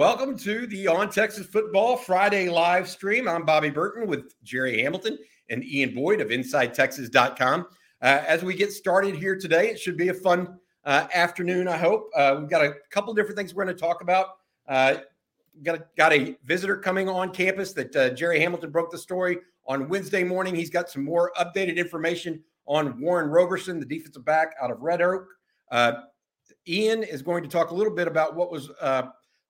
Welcome to the On Texas Football Friday live stream. I'm Bobby Burton with Jerry Hamilton and Ian Boyd of InsideTexas.com. Uh, as we get started here today, it should be a fun uh, afternoon, I hope. Uh, we've got a couple different things we're going to talk about. Uh, got, a, got a visitor coming on campus that uh, Jerry Hamilton broke the story on Wednesday morning. He's got some more updated information on Warren Roberson, the defensive back out of Red Oak. Uh, Ian is going to talk a little bit about what was uh,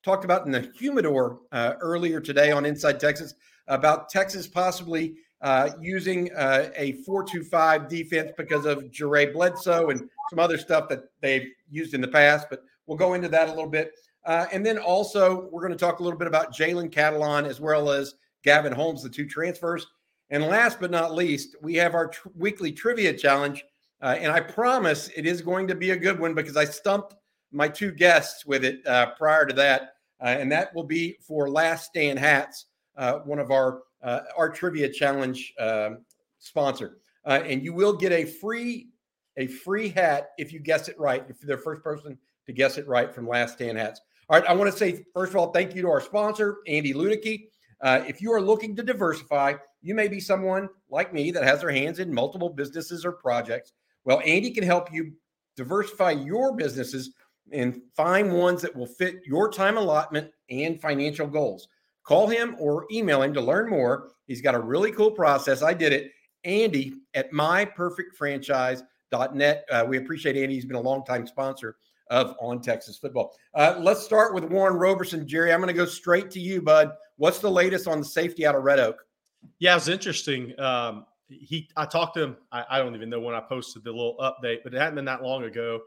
talked about in the humidor uh, earlier today on Inside Texas about Texas possibly uh, using uh, a 4-2-5 defense because of Jure Bledsoe and some other stuff that they've used in the past. But we'll go into that a little bit. Uh, and then also we're going to talk a little bit about Jalen Catalon as well as Gavin Holmes, the two transfers. And last but not least, we have our tr- weekly trivia challenge. Uh, and I promise it is going to be a good one because I stumped my two guests with it uh, prior to that. Uh, and that will be for Last Stand Hats, uh, one of our uh, our trivia challenge um, sponsor. Uh, and you will get a free a free hat if you guess it right. If you're the first person to guess it right from Last Stand Hats. All right, I want to say first of all, thank you to our sponsor, Andy Ludicky. if you are looking to diversify, you may be someone like me that has their hands in multiple businesses or projects. Well, Andy can help you diversify your businesses and find ones that will fit your time allotment and financial goals. Call him or email him to learn more. He's got a really cool process. I did it. Andy at myperfectfranchise.net. Uh, we appreciate Andy. He's been a longtime sponsor of On Texas Football. Uh, let's start with Warren Roberson. Jerry, I'm going to go straight to you, bud. What's the latest on the safety out of Red Oak? Yeah, it's interesting. Um, he, I talked to him. I, I, don't even know when I posted the little update, but it hadn't been that long ago.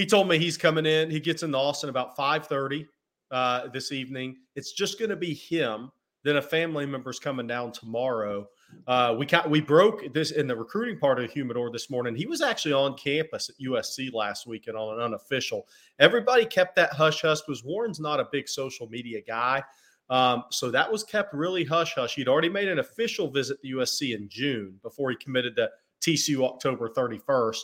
He told me he's coming in. He gets into Austin about 5:30 uh, this evening. It's just going to be him. Then a family member's coming down tomorrow. Uh, we we broke this in the recruiting part of the Humidor this morning. He was actually on campus at USC last weekend on an unofficial. Everybody kept that hush hush because Warren's not a big social media guy. Um, so that was kept really hush hush. He'd already made an official visit to USC in June before he committed to TCU October 31st.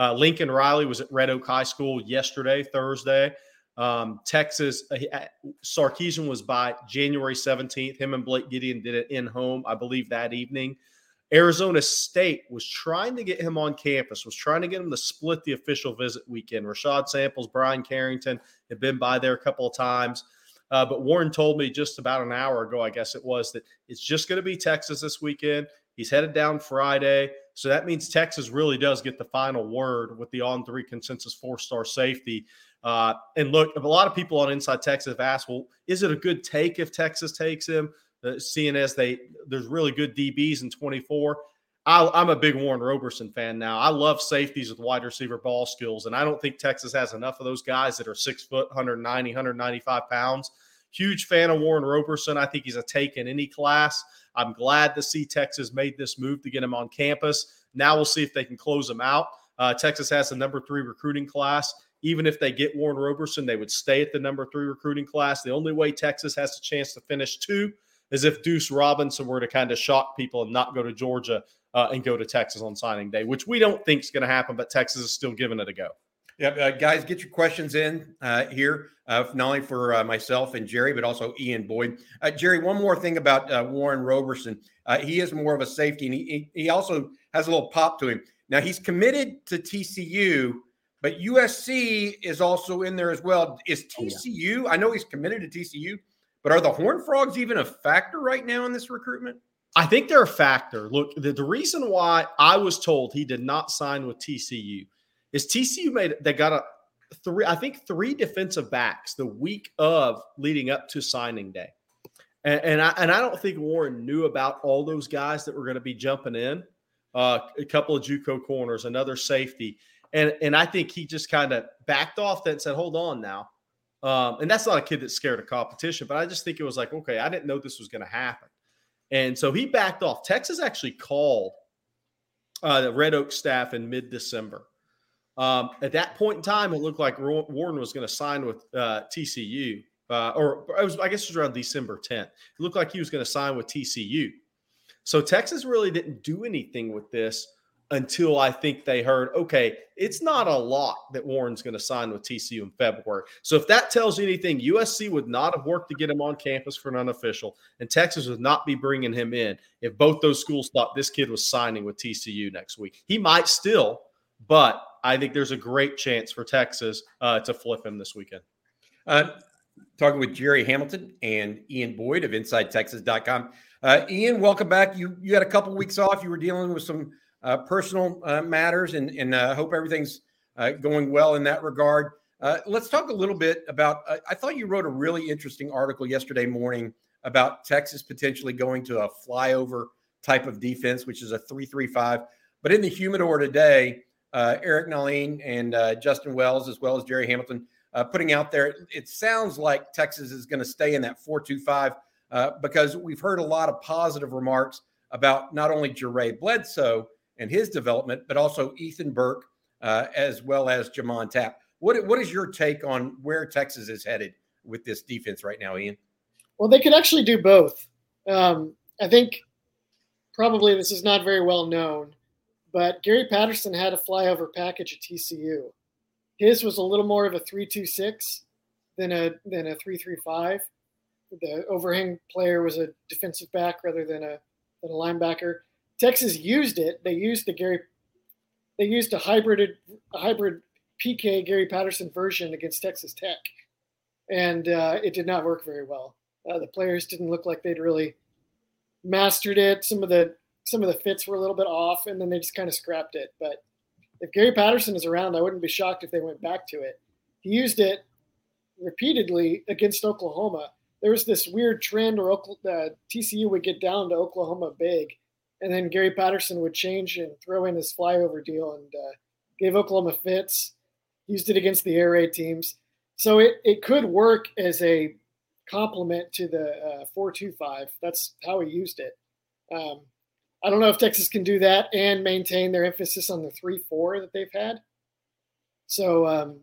Uh, Lincoln Riley was at Red Oak High School yesterday, Thursday. Um, Texas, uh, uh Sarkisian was by January 17th. Him and Blake Gideon did it in home, I believe, that evening. Arizona State was trying to get him on campus, was trying to get him to split the official visit weekend. Rashad Samples, Brian Carrington had been by there a couple of times. Uh, but Warren told me just about an hour ago, I guess it was, that it's just going to be Texas this weekend. He's headed down Friday. So that means Texas really does get the final word with the on three consensus four star safety. Uh, and look, a lot of people on Inside Texas have asked, well, is it a good take if Texas takes him? Uh, seeing as they there's really good DBs in 24. I, am a big Warren Roberson fan now. I love safeties with wide receiver ball skills, and I don't think Texas has enough of those guys that are six foot, 190, 195 pounds. Huge fan of Warren Roberson. I think he's a take in any class. I'm glad to see Texas made this move to get him on campus. Now we'll see if they can close him out. Uh, Texas has the number three recruiting class. Even if they get Warren Roberson, they would stay at the number three recruiting class. The only way Texas has a chance to finish two is if Deuce Robinson were to kind of shock people and not go to Georgia uh, and go to Texas on signing day, which we don't think is going to happen, but Texas is still giving it a go. Yep, uh, guys, get your questions in uh, here, uh, not only for uh, myself and Jerry, but also Ian Boyd. Uh, Jerry, one more thing about uh, Warren Roberson. he is more of a safety, and he, he also has a little pop to him. Now, he's committed to TCU, but USC is also in there as well. Is TCU, I know he's committed to TCU, but are the Horn Frogs even a factor right now in this recruitment? I think they're a factor. Look, the, the reason why I was told he did not sign with TCU is TCU made they got a three, I think three defensive backs the week of leading up to signing day. And, and I and I don't think Warren knew about all those guys that were going to be jumping in. Uh, a couple of JUCO corners, another safety, and and I think he just kind of backed off that and said, "Hold on now." Um, and that's not a kid that's scared of competition, but I just think it was like, okay, I didn't know this was going to happen. And so he backed off. Texas actually called uh, the Red Oak staff in mid December. Um, at that point in time, it looked like Warren was going to sign with uh, TCU, uh, or it was, I guess it was around December 10th. It looked like he was going to sign with TCU. So Texas really didn't do anything with this until I think they heard, okay, it's not a lock that Warren's going to sign with TCU in February. So if that tells you anything, USC would not have worked to get him on campus for an unofficial, and Texas would not be bringing him in if both those schools thought this kid was signing with TCU next week. He might still, but I think there's a great chance for Texas uh, to flip him this weekend. Uh, talking with Jerry Hamilton and Ian Boyd of InsideTexas.com. Uh, Ian, welcome back. You you had a couple weeks off. You were dealing with some uh, personal uh, matters, and and uh, hope everything's uh, going well in that regard. Let's talk a little bit about. I thought you wrote a really interesting article yesterday morning about Texas potentially going to a flyover type of defense, which is a three-three-five. But in the humidor today, Eric Nahlin and Justin Wells, as well as Jerry Hamilton, putting out there, it sounds like Texas is going to stay in that four-two-five because we've heard a lot of positive remarks about not only Jere Bledsoe and his development, but also Ethan Burke uh, as well as J'Mond Tapp. What what is your take on where Texas is headed with this defense right now, Ian? Well, they could actually do both. Um, I think probably this is not very well known, but Gary Patterson had a flyover package at TCU. His was a little more of a three-two-six than a than a three-three-five. The overhang player was a defensive back rather than a than a linebacker. Texas used it. They used the Gary. They used a hybrid a hybrid PK Gary Patterson version against Texas Tech, and uh, it did not work very well. Uh, the players didn't look like they'd really mastered it. Some of the some of the fits were a little bit off, and then they just kind of scrapped it. But if Gary Patterson is around, I wouldn't be shocked if they went back to it. He used it repeatedly against Oklahoma. There was this weird trend where uh, TCU would get down to Oklahoma big and then Gary Patterson would change and throw in his flyover deal and uh, gave Oklahoma fits. Used it against the air raid teams, so it it could work as a complement to the uh, four two five. That's how he used it. Um, I don't know if Texas can do that and maintain their emphasis on the three four that they've had. So um,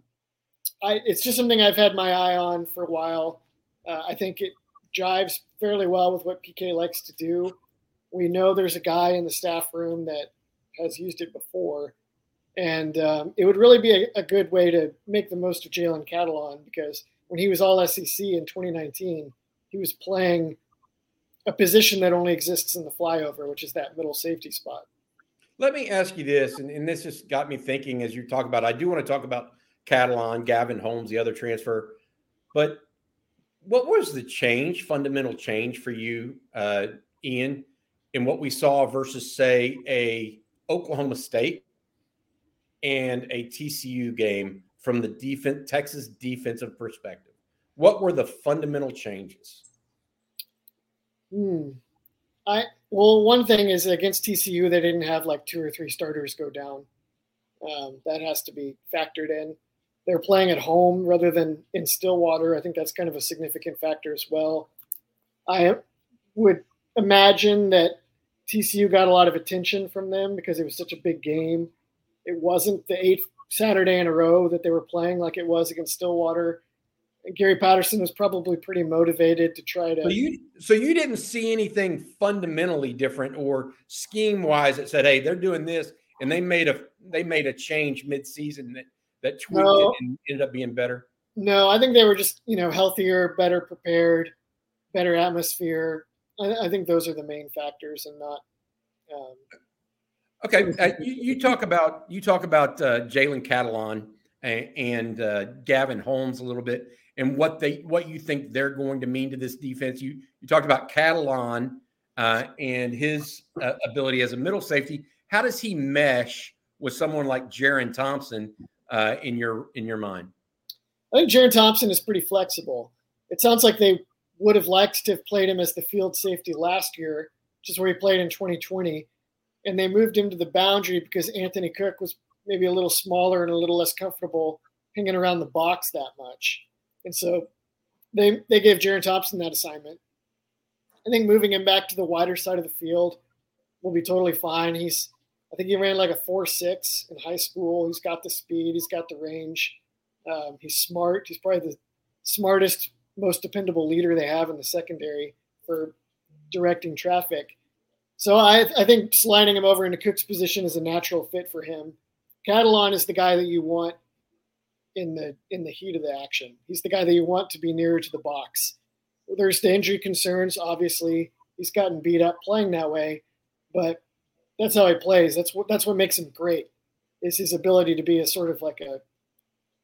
I, it's just something I've had my eye on for a while. Uh, I think it jives fairly well with what PK likes to do. We know there's a guy in the staff room that has used it before. And um, it would really be a, a, good way to make the most of Jalen Catalon because when he was all SEC in 2019, he was playing a position that only exists in the flyover, which is that middle safety spot. Let me ask you this, and, and this just got me thinking as you talk about. I do want to talk about Catalon, Gavin Holmes, the other transfer, but what was the change, fundamental change for you, uh, Ian, in what we saw versus say a Oklahoma State and a TCU game from the defense Texas defensive perspective? What were the fundamental changes? Hmm. I well, one thing is against TCU, they didn't have like two or three starters go down. Um, that has to be factored in. They're playing at home rather than in Stillwater. I think that's kind of a significant factor as well. I would imagine that TCU got a lot of attention from them because it was such a big game. It wasn't the eighth Saturday in a row that they were playing like it was against Stillwater. Gary Patterson was probably pretty motivated to try to. So you, so you didn't see anything fundamentally different or scheme wise that said, "Hey, they're doing this," and they made a they made a change mid season that that tweaked no, it and ended up being better. No, I think they were just you know healthier, better prepared, better atmosphere. I, I think those are the main factors, and not. Um, okay, uh, you, you, talk about you talk about uh, Jalen Catalon and, and uh, Gavin Holmes a little bit, and what they what you think they're going to mean to this defense. You you talked about Catalon uh, and his uh, ability as a middle safety. How does he mesh with someone like Jerrin Thompson uh, in your in your mind? I think Jerrin Thompson is pretty flexible. It sounds like they would have liked to have played him as the field safety last year, which is where he played in 2020. And they moved him to the boundary because Anthony Cook was maybe a little smaller and a little less comfortable hanging around the box that much. And so they they gave Jerrin Thompson that assignment. I think moving him back to the wider side of the field will be totally fine. He's I think he ran like a four six in high school. He's got the speed. He's got the range. Um, he's smart. He's probably the smartest most dependable leader they have in the secondary for directing traffic. So I, I think sliding him over into Cook's position is a natural fit for him. Catalon is the guy that you want in the in the heat of the action. He's the guy that you want to be nearer to the box. There's the injury concerns, obviously. He's gotten beat up playing that way, but that's how he plays. That's what that's what makes him great. Is his ability to be a sort of like a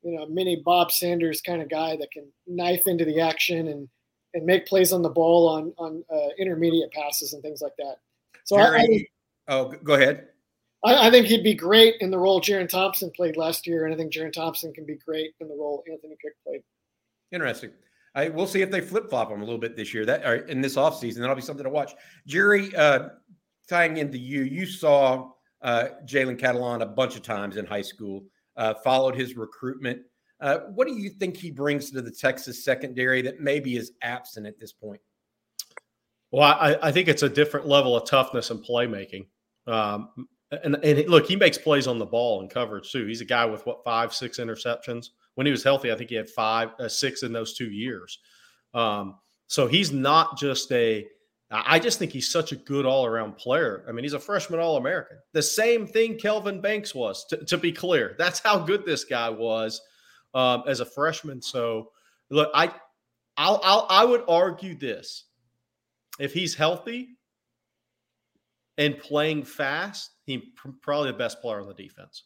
you know mini Bob Sanders kind of guy that can knife into the action and and make plays on the ball on on uh, intermediate passes and things like that. So Jerry, I, I, oh, go ahead. I, I, think he'd be great in the role Jerrin Thompson played last year, and I think Jerrin Thompson can be great in the role Anthony Cook played. Interesting. I, we'll see if they flip flop him a little bit this year. That or in this offseason, that'll be something to watch. Jerry, uh, tying into you, you saw uh, Jalen Catalon a bunch of times in high school. Uh, followed his recruitment. Uh, what do you think he brings to the Texas secondary that maybe is absent at this point? Well, I, I think it's a different level of toughness and playmaking. Um, and, and look, he makes plays on the ball and coverage too. He's a guy with what five, six interceptions. When he was healthy, I think he had five, uh, six in those two years. Um, so he's not just a. I just think he's such a good all around player. I mean, he's a freshman All American. The same thing Kelvin Banks was, to, to, be clear. That's how good this guy was um, as a freshman. So, look, I, I'll, I'll, I would argue this: if he's healthy and playing fast, he's probably the best player on the defense.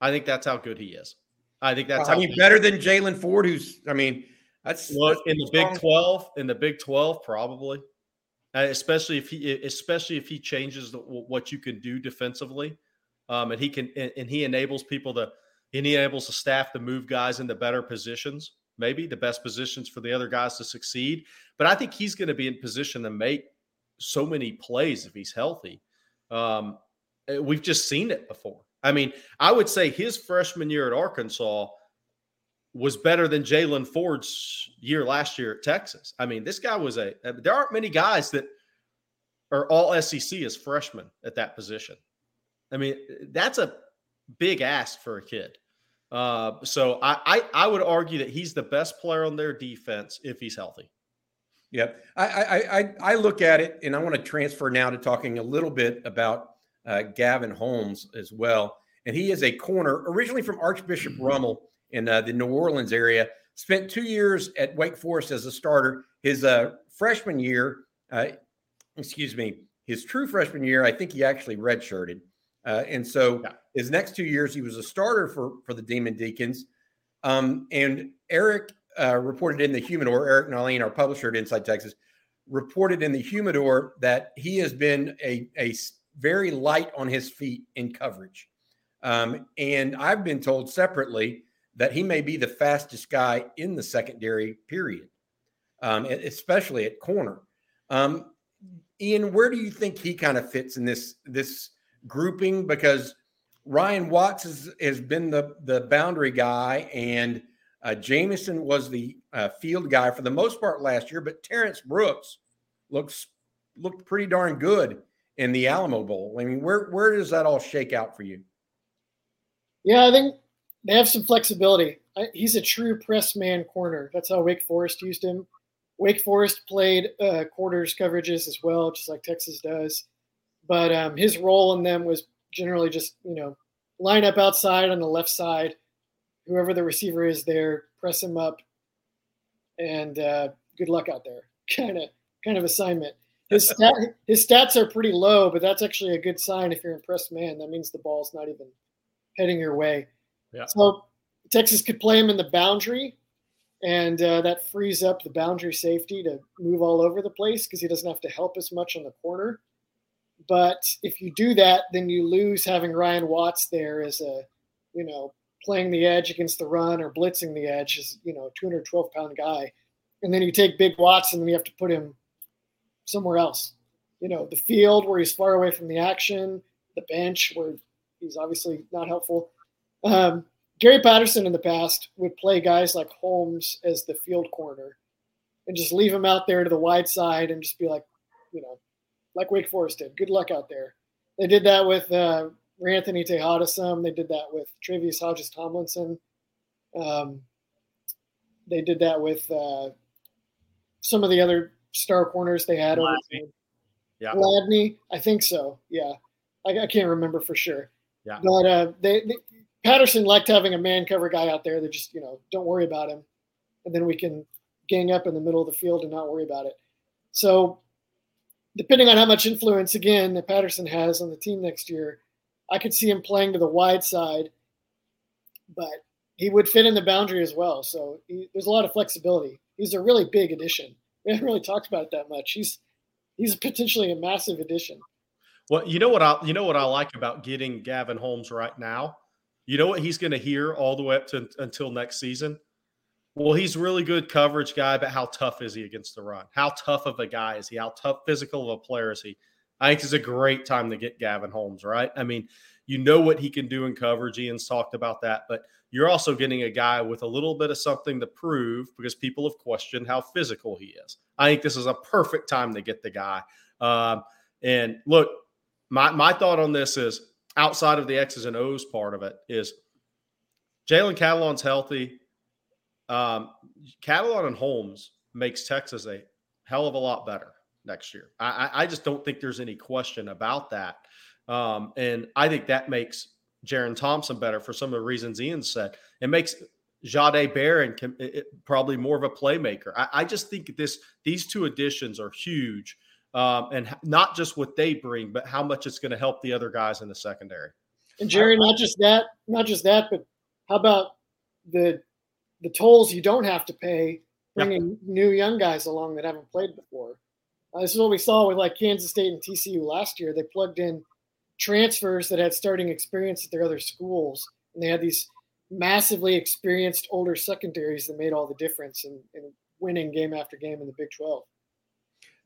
I think that's how good he is. I think that's. I mean, better than Jaylan Ford, who's. I mean, that's look in the Big Twelve. In the Big Twelve, probably, uh, especially if he, especially if he changes the, what you can do defensively, um, and he can, and, and he enables people to, and he enables the staff to move guys into better positions, maybe the best positions for the other guys to succeed. But I think he's going to be in position to make so many plays if he's healthy. Um, eh, we've just seen it before. I mean, I would say his freshman year at Arkansas was better than Jaylan Ford's year last year at Texas. I mean, this guy was a. There aren't many guys that are all SEC as freshmen at that position. I mean, that's a big ask for a kid. Uh, so I, I, I would argue that he's the best player on their defense if he's healthy. Yep. I, I, I, I look at it and I want to transfer now to talking a little bit about uh, Gavin Holmes as well. And he is a corner originally from Archbishop mm-hmm. Rummel in uh, the New Orleans area. Spent two years at Wake Forest as a starter. His uh, freshman year, uh, excuse me, his true freshman year, I think he actually redshirted. Uh, and so yeah. his next two years, he was a starter for, for the Demon Deacons. Um, and Eric uh, reported in the Humidor, Eric Nahlin, our publisher at Inside Texas, reported in the Humidor that he has been a, a very light on his feet in coverage. Um, and I've been told separately that he may be the fastest guy in the secondary, period, um, especially at corner. Um, Ian, where do you think he kind of fits in this this grouping? Because Ryan Watts has, has been the the boundary guy, and uh, Jamison was the uh, field guy for the most part last year, but Terrence Brooks looks looked pretty darn good in the Alamo Bowl. I mean, where where does that all shake out for you? Yeah, I think they have some flexibility. I, he's a true press man corner. That's how Wake Forest used him. Wake Forest played uh, quarters coverages as well, just like Texas does. But um, his role in them was generally just you know line up outside on the left side whoever the receiver is there, press him up, and uh, good luck out there. Kind of kind of assignment. His stat, his stats are pretty low, but that's actually a good sign if you're impressed man. That means the ball's not even heading your way. Yeah. So Texas could play him in the boundary, and uh, that frees up the boundary safety to move all over the place because he doesn't have to help as much on the corner. But if you do that, then you lose having Ryan Watts there as a, you know, playing the edge against the run or blitzing the edge is you know a 212 pound guy. And then you take big watson and then you have to put him somewhere else. You know the field where he's far away from the action the bench where he's obviously not helpful. Um, gary patterson in the past would play guys like holmes as the field corner and just leave him out there to the wide side and just be like you know like wake forest did. Good luck out there. They did that with uh, Ranthony Texada some. They did that with Tre'Vius Hodges Tomlinson. Um, they did that with uh, some of the other star corners they had. Over Yeah. Gladney, I think so. Yeah. I, I can't remember for sure. Yeah. But uh, they, they Patterson liked having a man cover guy out there that just, you know, don't worry about him. And then we can gang up in the middle of the field and not worry about it. So, depending on how much influence, again, that Patterson has on the team next year, I could see him playing to the wide side, but he would fit in the boundary as well. So, he, there's a lot of flexibility. He's a really big addition. We haven't really talked about it that much. He's he's potentially a massive addition. Well, you know what I you know what I like about getting Gavin Holmes right now you know what he's going to hear all the way up to until next season? Well, he's really good coverage guy, but how tough is he against the run? How tough of a guy is he? How tough physical of a player is he? I think it's a great time to get Gavin Holmes, right? I mean, you know what he can do in coverage. Ian's talked about that, but you're also getting a guy with a little bit of something to prove because people have questioned how physical he is. I think this is a perfect time to get the guy. Um, and look, my my thought on this is outside of the X's and O's part of it is Jalen Catalon's healthy. Um, Catalon and Holmes makes Texas a hell of a lot better next year. I, I just don't think there's any question about that. Um, and I think that makes Jerrin Thompson better for some of the reasons Ian said. It makes Jahdae Barron can, it, probably more of a playmaker. I, I, just think this these two additions are huge um, and not just what they bring, but how much it's going to help the other guys in the secondary. And Jerry, not just that, not just that, but how about the the tolls you don't have to pay bringing new young guys along that haven't played before? Uh, this is what we saw with like Kansas State and TCU last year. They plugged in transfers that had starting experience at their other schools, and they had these massively experienced older secondaries that made all the difference in, in winning game after game in the Big 12.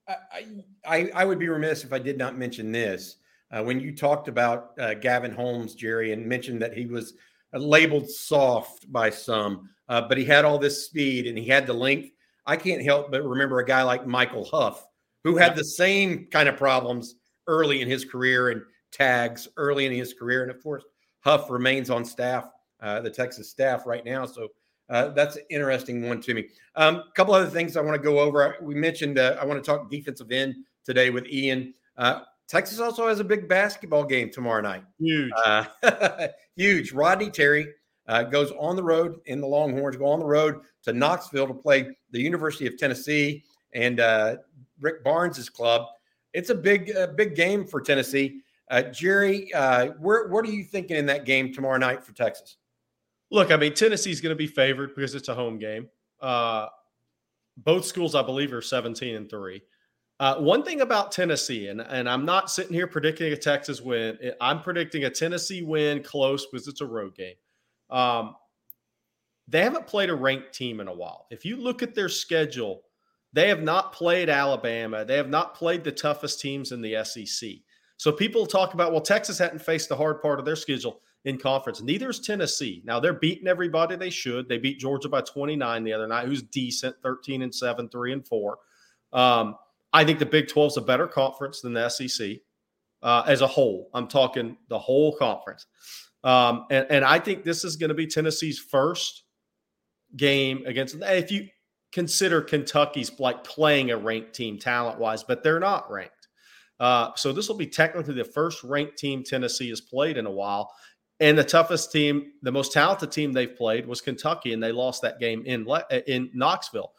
I, I, I would be remiss if I did not mention this. Uh, when you talked about uh, Gavin Holmes, Jerry, and mentioned that he was labeled soft by some, uh, but he had all this speed and he had the length. I can't help but remember a guy like Michael Huff, who had the same kind of problems early in his career and tags early in his career. And of course, Huff remains on staff, uh, the Texas staff right now. So uh, that's an interesting one to me. A um, couple other things I want to go over. We mentioned uh, I want to talk defensive end today with Ian. Uh, Texas also has a big basketball game tomorrow night. Huge, uh, huge. Rodney Terry uh, goes on the road in the Longhorns. Go on the road to Knoxville to play the University of Tennessee and uh, Rick Barnes' club. It's a big, big game for Tennessee. Jerry, where, what are you thinking in that game tomorrow night for Texas? Look, I mean, Tennessee's going to be favored because it's a home game. Uh, both schools, I believe, are 17 and 3. Uh, one thing about Tennessee, and, and I'm not sitting here predicting a Texas win. I'm predicting a Tennessee win close because it's a road game. Um, they haven't played a ranked team in a while. If you look at their schedule, they have not played Alabama. They have not played the toughest teams in the SEC. So people talk about, well, Texas hadn't faced the hard part of their schedule in conference. Neither is Tennessee. Now they're beating everybody they should. They beat Georgia by 29 the other night, who's decent, 13 and 7, 3 and 4. Um, I think the Big 12 is a better conference than the SEC uh, as a whole. I'm talking the whole conference. Um, and, and I think this is going to be Tennessee's first game against, if you consider Kentucky's like playing a ranked team talent wise, but they're not ranked. Uh, so this will be technically the first ranked team Tennessee has played in a while. And the toughest team, the most talented team they've played was Kentucky, and they lost that game in in Knoxville.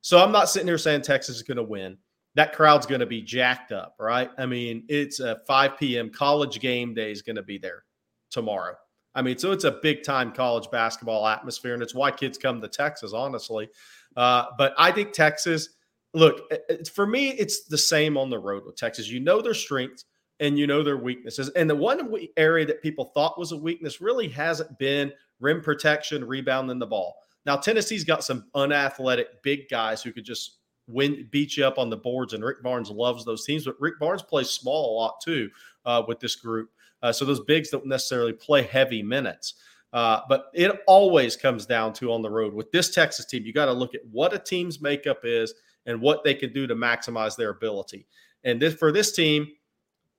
So I'm not sitting here saying Texas is going to win. That crowd's going to be jacked up, right? I mean, it's a 5 p.m. college game day is going to be there tomorrow. I mean, so it's a big time college basketball atmosphere, and it's why kids come to Texas, honestly. Uh, but I think Texas, look, for me, it's the same on the road with Texas. You know their strengths and you know their weaknesses. And the one area that people thought was a weakness really hasn't been rim protection, rebounding the ball. Now Tennessee's got some unathletic big guys who could just win, beat you up on the boards, and Rick Barnes loves those teams. But Rick Barnes plays small a lot too uh, with this group, uh, so those bigs don't necessarily play heavy minutes. Uh, but it always comes down to on the road with this Texas team. You got to look at what a team's makeup is and what they can do to maximize their ability. And this for this team,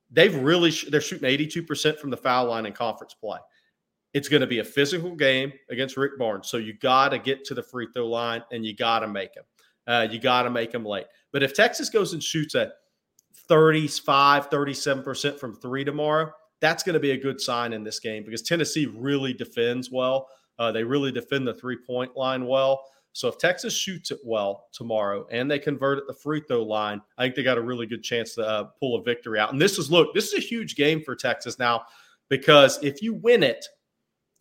they've really they're shooting 82% from the foul line in conference play. It's going to be a physical game against Rick Barnes, so you got to get to the free throw line and you got to make them. Uh, you got to make them late. But if Texas goes and shoots a 35, 37% from three tomorrow, that's going to be a good sign in this game because Tennessee really defends well. Uh, they really defend the three point line well. So if Texas shoots it well tomorrow and they convert at the free throw line, I think they got a really good chance to uh, pull a victory out. And this is look, this is a huge game for Texas now because if you win it,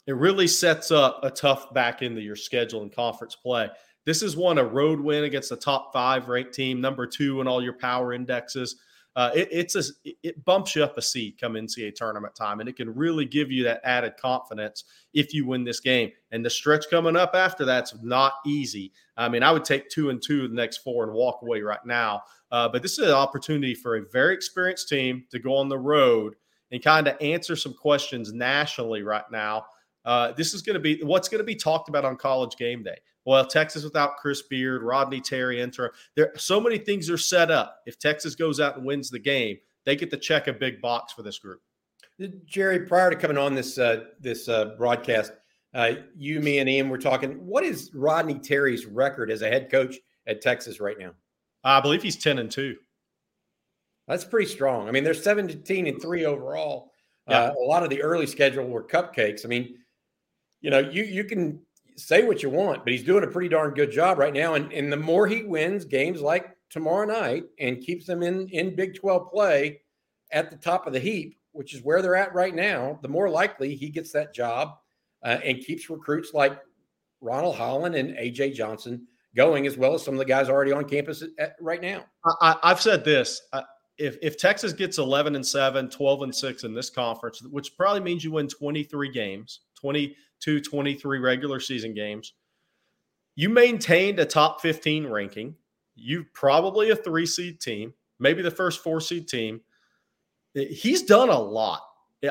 it really sets up a tough back into your schedule and conference play. This is one a road win against the top five ranked team, number two in all your power indexes uh, it, it's a it bumps you up a seed come NCAA tournament time, and it can really give you that added confidence if you win this game. And the stretch coming up after that's not easy. I mean, I would take two and two the next four and walk away right now. Uh, but this is an opportunity for a very experienced team to go on the road and kind of answer some questions nationally right now. Uh, this is going to be what's going to be talked about on college game day. Well, Texas without Chris Beard, Rodney Terry, enter. There, so many things are set up. If Texas goes out and wins the game, they get to check a big box for this group. Jerry, prior to coming on this uh, this uh, broadcast, uh, you, me, and Ian were talking. What is Rodney Terry's record as a head coach at Texas right now? I believe he's ten and two. That's pretty strong. I mean, they're seventeen and three overall. Yeah. Uh, a lot of the early schedule were cupcakes. I mean, you know, you you can say what you want, but he's doing a pretty darn good job right now. And, and the more he wins games like tomorrow night and keeps them in, in Big 12 play at the top of the heap, which is where they're at right now, the more likely he gets that job uh, and keeps recruits like Ronald Holland and AJ Johnson going, as well as some of the guys already on campus at, at, right now. I, have said this. Uh, if, if Texas gets 11 and 7, 12 and 6 in this conference, which probably means you win 23 games, 22, 23 regular season games. You maintained a top 15 ranking. You probably a three seed team, maybe the first four seed team. He's done a lot.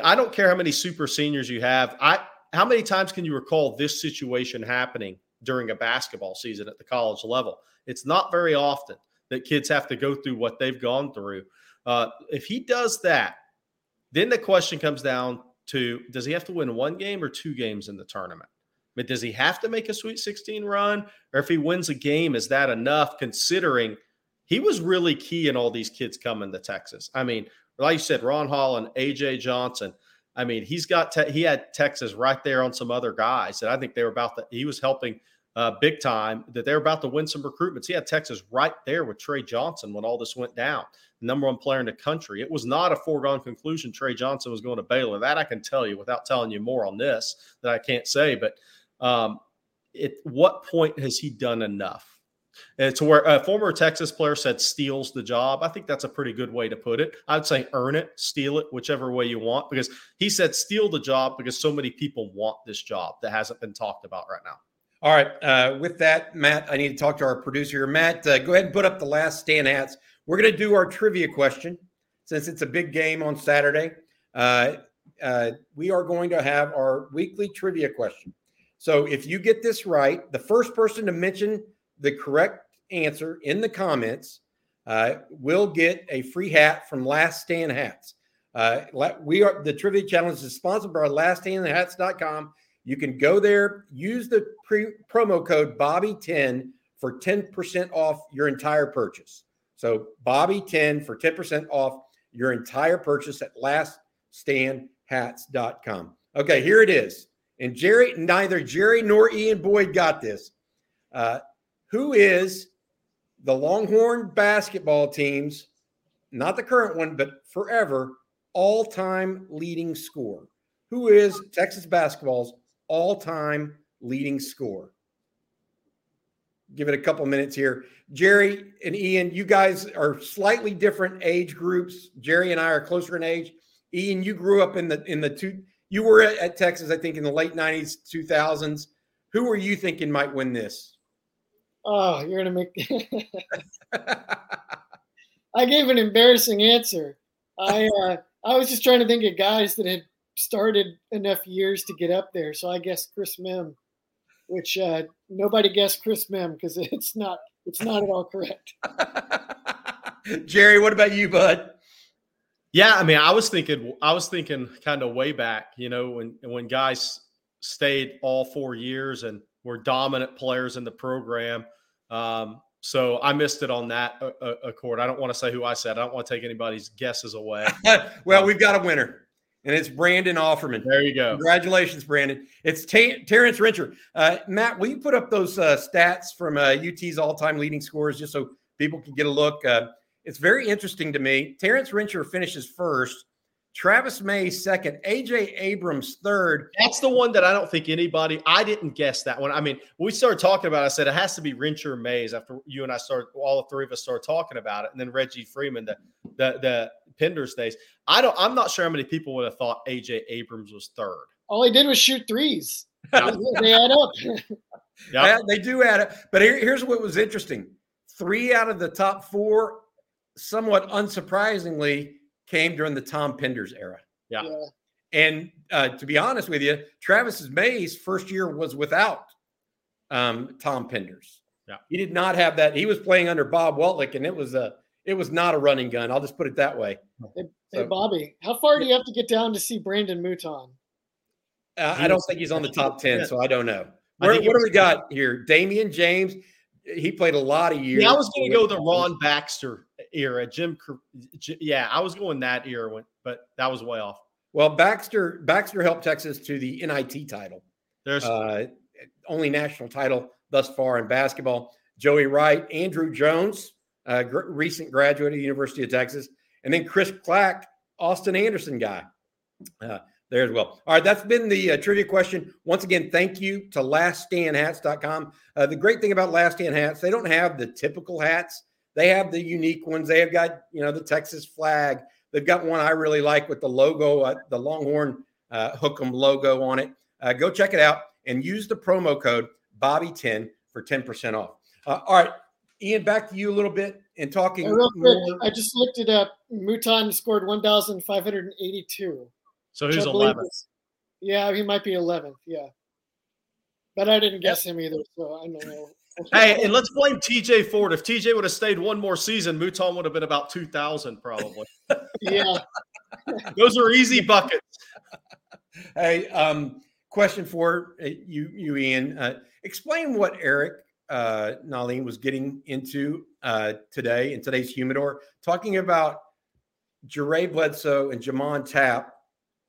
I don't care how many super seniors you have. I how many times can you recall this situation happening during a basketball season at the college level? It's not very often that kids have to go through what they've gone through. Uh, if he does that, then the question comes down to does he have to win one game or two games in the tournament? But does he have to make a Sweet 16 run? Or if he wins a game, is that enough considering he was really key in all these kids coming to Texas? I mean, like you said, Ron Holland and AJ Johnson. I mean, he's got te- he had Texas right there on some other guys and I think they were about to, he was helping uh, big time that they're about to win some recruitments. He had Texas right there with Trey Johnson when all this went down number one player in the country. It was not a foregone conclusion Trey Johnson was going to Baylor. That I can tell you without telling you more on this that I can't say. But um, at what point has he done enough? And to where a former Texas player said steals the job. I think that's a pretty good way to put it. I'd say earn it, steal it, whichever way you want, because he said steal the job because so many people want this job that hasn't been talked about right now. All right. Uh, with that, Matt, I need to talk to our producer here. Matt, uh, go ahead and put up the last stand hats we're going to do our trivia question since it's a big game on Saturday. Uh, uh, we are going to have our weekly trivia question. So if you get this right, the first person to mention the correct answer in the comments uh, will get a free hat from Last Stand Hats. Uh, we are the trivia challenge is sponsored by laststandhats.com. You can go there, use the pre- promo code Bobby10 for 10% off your entire purchase. So Bobby10 for 10% off your entire purchase at laststandhats.com. Okay, here it is. And Jerry, neither Jerry nor Ian Boyd got this. Uh, who is the Longhorn basketball team's, not the current one, but forever, all time leading scorer? Who is Texas basketball's all time leading scorer? give it a couple minutes here. Jerry and Ian, you guys are slightly different age groups. Jerry and I are closer in age. Ian, you grew up in the in the two. You were at, at Texas, I think, in the late '90s, 2000s. Who were you thinking might win this? Oh, you're gonna make. I gave an embarrassing answer. I uh, I was just trying to think of guys that had started enough years to get up there. So I guess Chris Mihm, which uh, nobody guessed Chris Mihm because it's not it's not at all correct. Jerry, what about you, bud? Yeah, I mean, I was thinking, I was thinking, kind of way back, you know, when when guys stayed all four years and were dominant players in the program. Um, So I missed it on that uh, uh, accord. I don't want to say who I said. I don't want to take anybody's guesses away. well, we've got a winner and it's Brandon Offerman. There you go. Congratulations, Brandon. It's T- Terrence Rencher. Uh, Matt, will you put up those uh, stats from uh, UT's all-time leading scores just so people can get a look? Uh, it's very interesting to me. Terrence Rencher finishes first. Travis Mays second, AJ Abrams third. That's the one that I don't think anybody. I didn't guess that one. I mean, we started talking about. It, I said it has to be Rencher Mays after you and I started. All the three of us started talking about it, and then Reggie Freeman, the the the Penders days. I don't. I'm not sure how many people would have thought AJ Abrams was third. All he did was shoot threes. they add up. yeah, they do add up. But here, here's what was interesting: three out of the top four, somewhat unsurprisingly, came during the Tom Penders era. Yeah. yeah. And uh, to be honest with you, Travis's May's first year was without um, Tom Penders. Yeah. He did not have that. He was playing under Bob Weltlich, and it was a it was not a running gun. I'll just put it that way. Hey, so, hey Bobby, how far do you have to get down to see Brandon Mouton? Uh, I don't think he's on the top 10, so I don't know. Where, what do we got here? Damion James. He played a lot of years. Yeah, I was going to go the Ron Baxter era. Jim, yeah, I was going that era, but that was way off. Well, Baxter Baxter helped Texas to the NIT title. There's uh, only national title thus far in basketball. Joey Wright, Andrew Jones, uh, gr- recent graduate of the University of Texas, and then Kris Clack, Austin Anderson guy. Uh, there as well. All right, that's been the uh, trivia question. Once again, thank you to laststandhats.com. Uh, the great thing about Last Stand Hats, they don't have the typical hats. They have the unique ones. They have got, you know, the Texas flag. They've got one I really like with the logo, uh, the Longhorn uh, Hook'em logo on it. Uh, go check it out and use the promo code Bobby10 for 10% off. Uh, all right, Ian, back to you a little bit and talking. real quick, I just looked it up. Mouton scored 1,582. So he's 11th. Yeah, he might be 11th. Yeah. But I didn't guess him either. So I don't know. hey, and let's blame TJ Ford. If TJ would have stayed one more season, Mouton would have been about 2,000 probably. yeah. Those are easy buckets. Hey, um, question for uh, you, you Ian. Uh, explain what Eric uh, Nahlin was getting into uh, today in today's Humidor, talking about Jere Bledsoe and J'Mond Tapp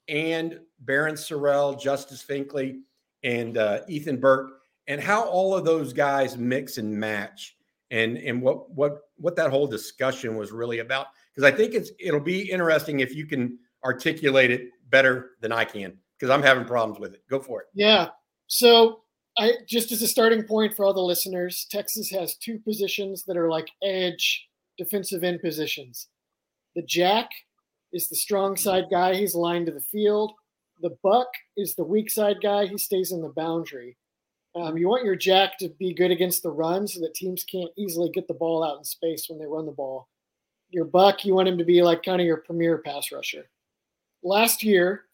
and Barryn Sorrell, Justice Finkley, and uh, Ethan Burke, and how all of those guys mix and match, and and what what what that whole discussion was really about. Because I think it's it'll be interesting if you can articulate it better than I can, because I'm having problems with it. Go for it. Yeah. So I just as a starting point for all the listeners, Texas has two positions that are like edge defensive end positions. The jack is the strong side guy. He's aligned to the field. The buck is the weak side guy. He stays in the boundary. Um, you want your jack to be good against the run so that teams can't easily get the ball out in space when they run the ball. Your buck, you want him to be like kind of your premier pass rusher. Last year,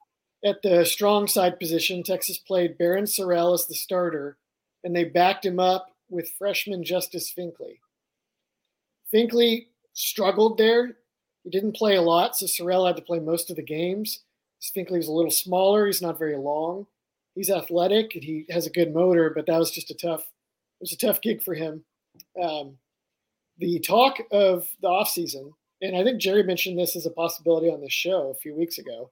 at the strong side position, Texas played Barryn Sorrell as the starter, and they backed him up with freshman Justice Finkley. Finkley struggled there. He didn't play a lot, so Sorrell had to play most of the games. Finkley was a little smaller. He's not very long. He's athletic and he has a good motor, but that was just a tough. It was a tough gig for him. Um, the talk of the offseason, and I think Jerry mentioned this as a possibility on this show a few weeks ago,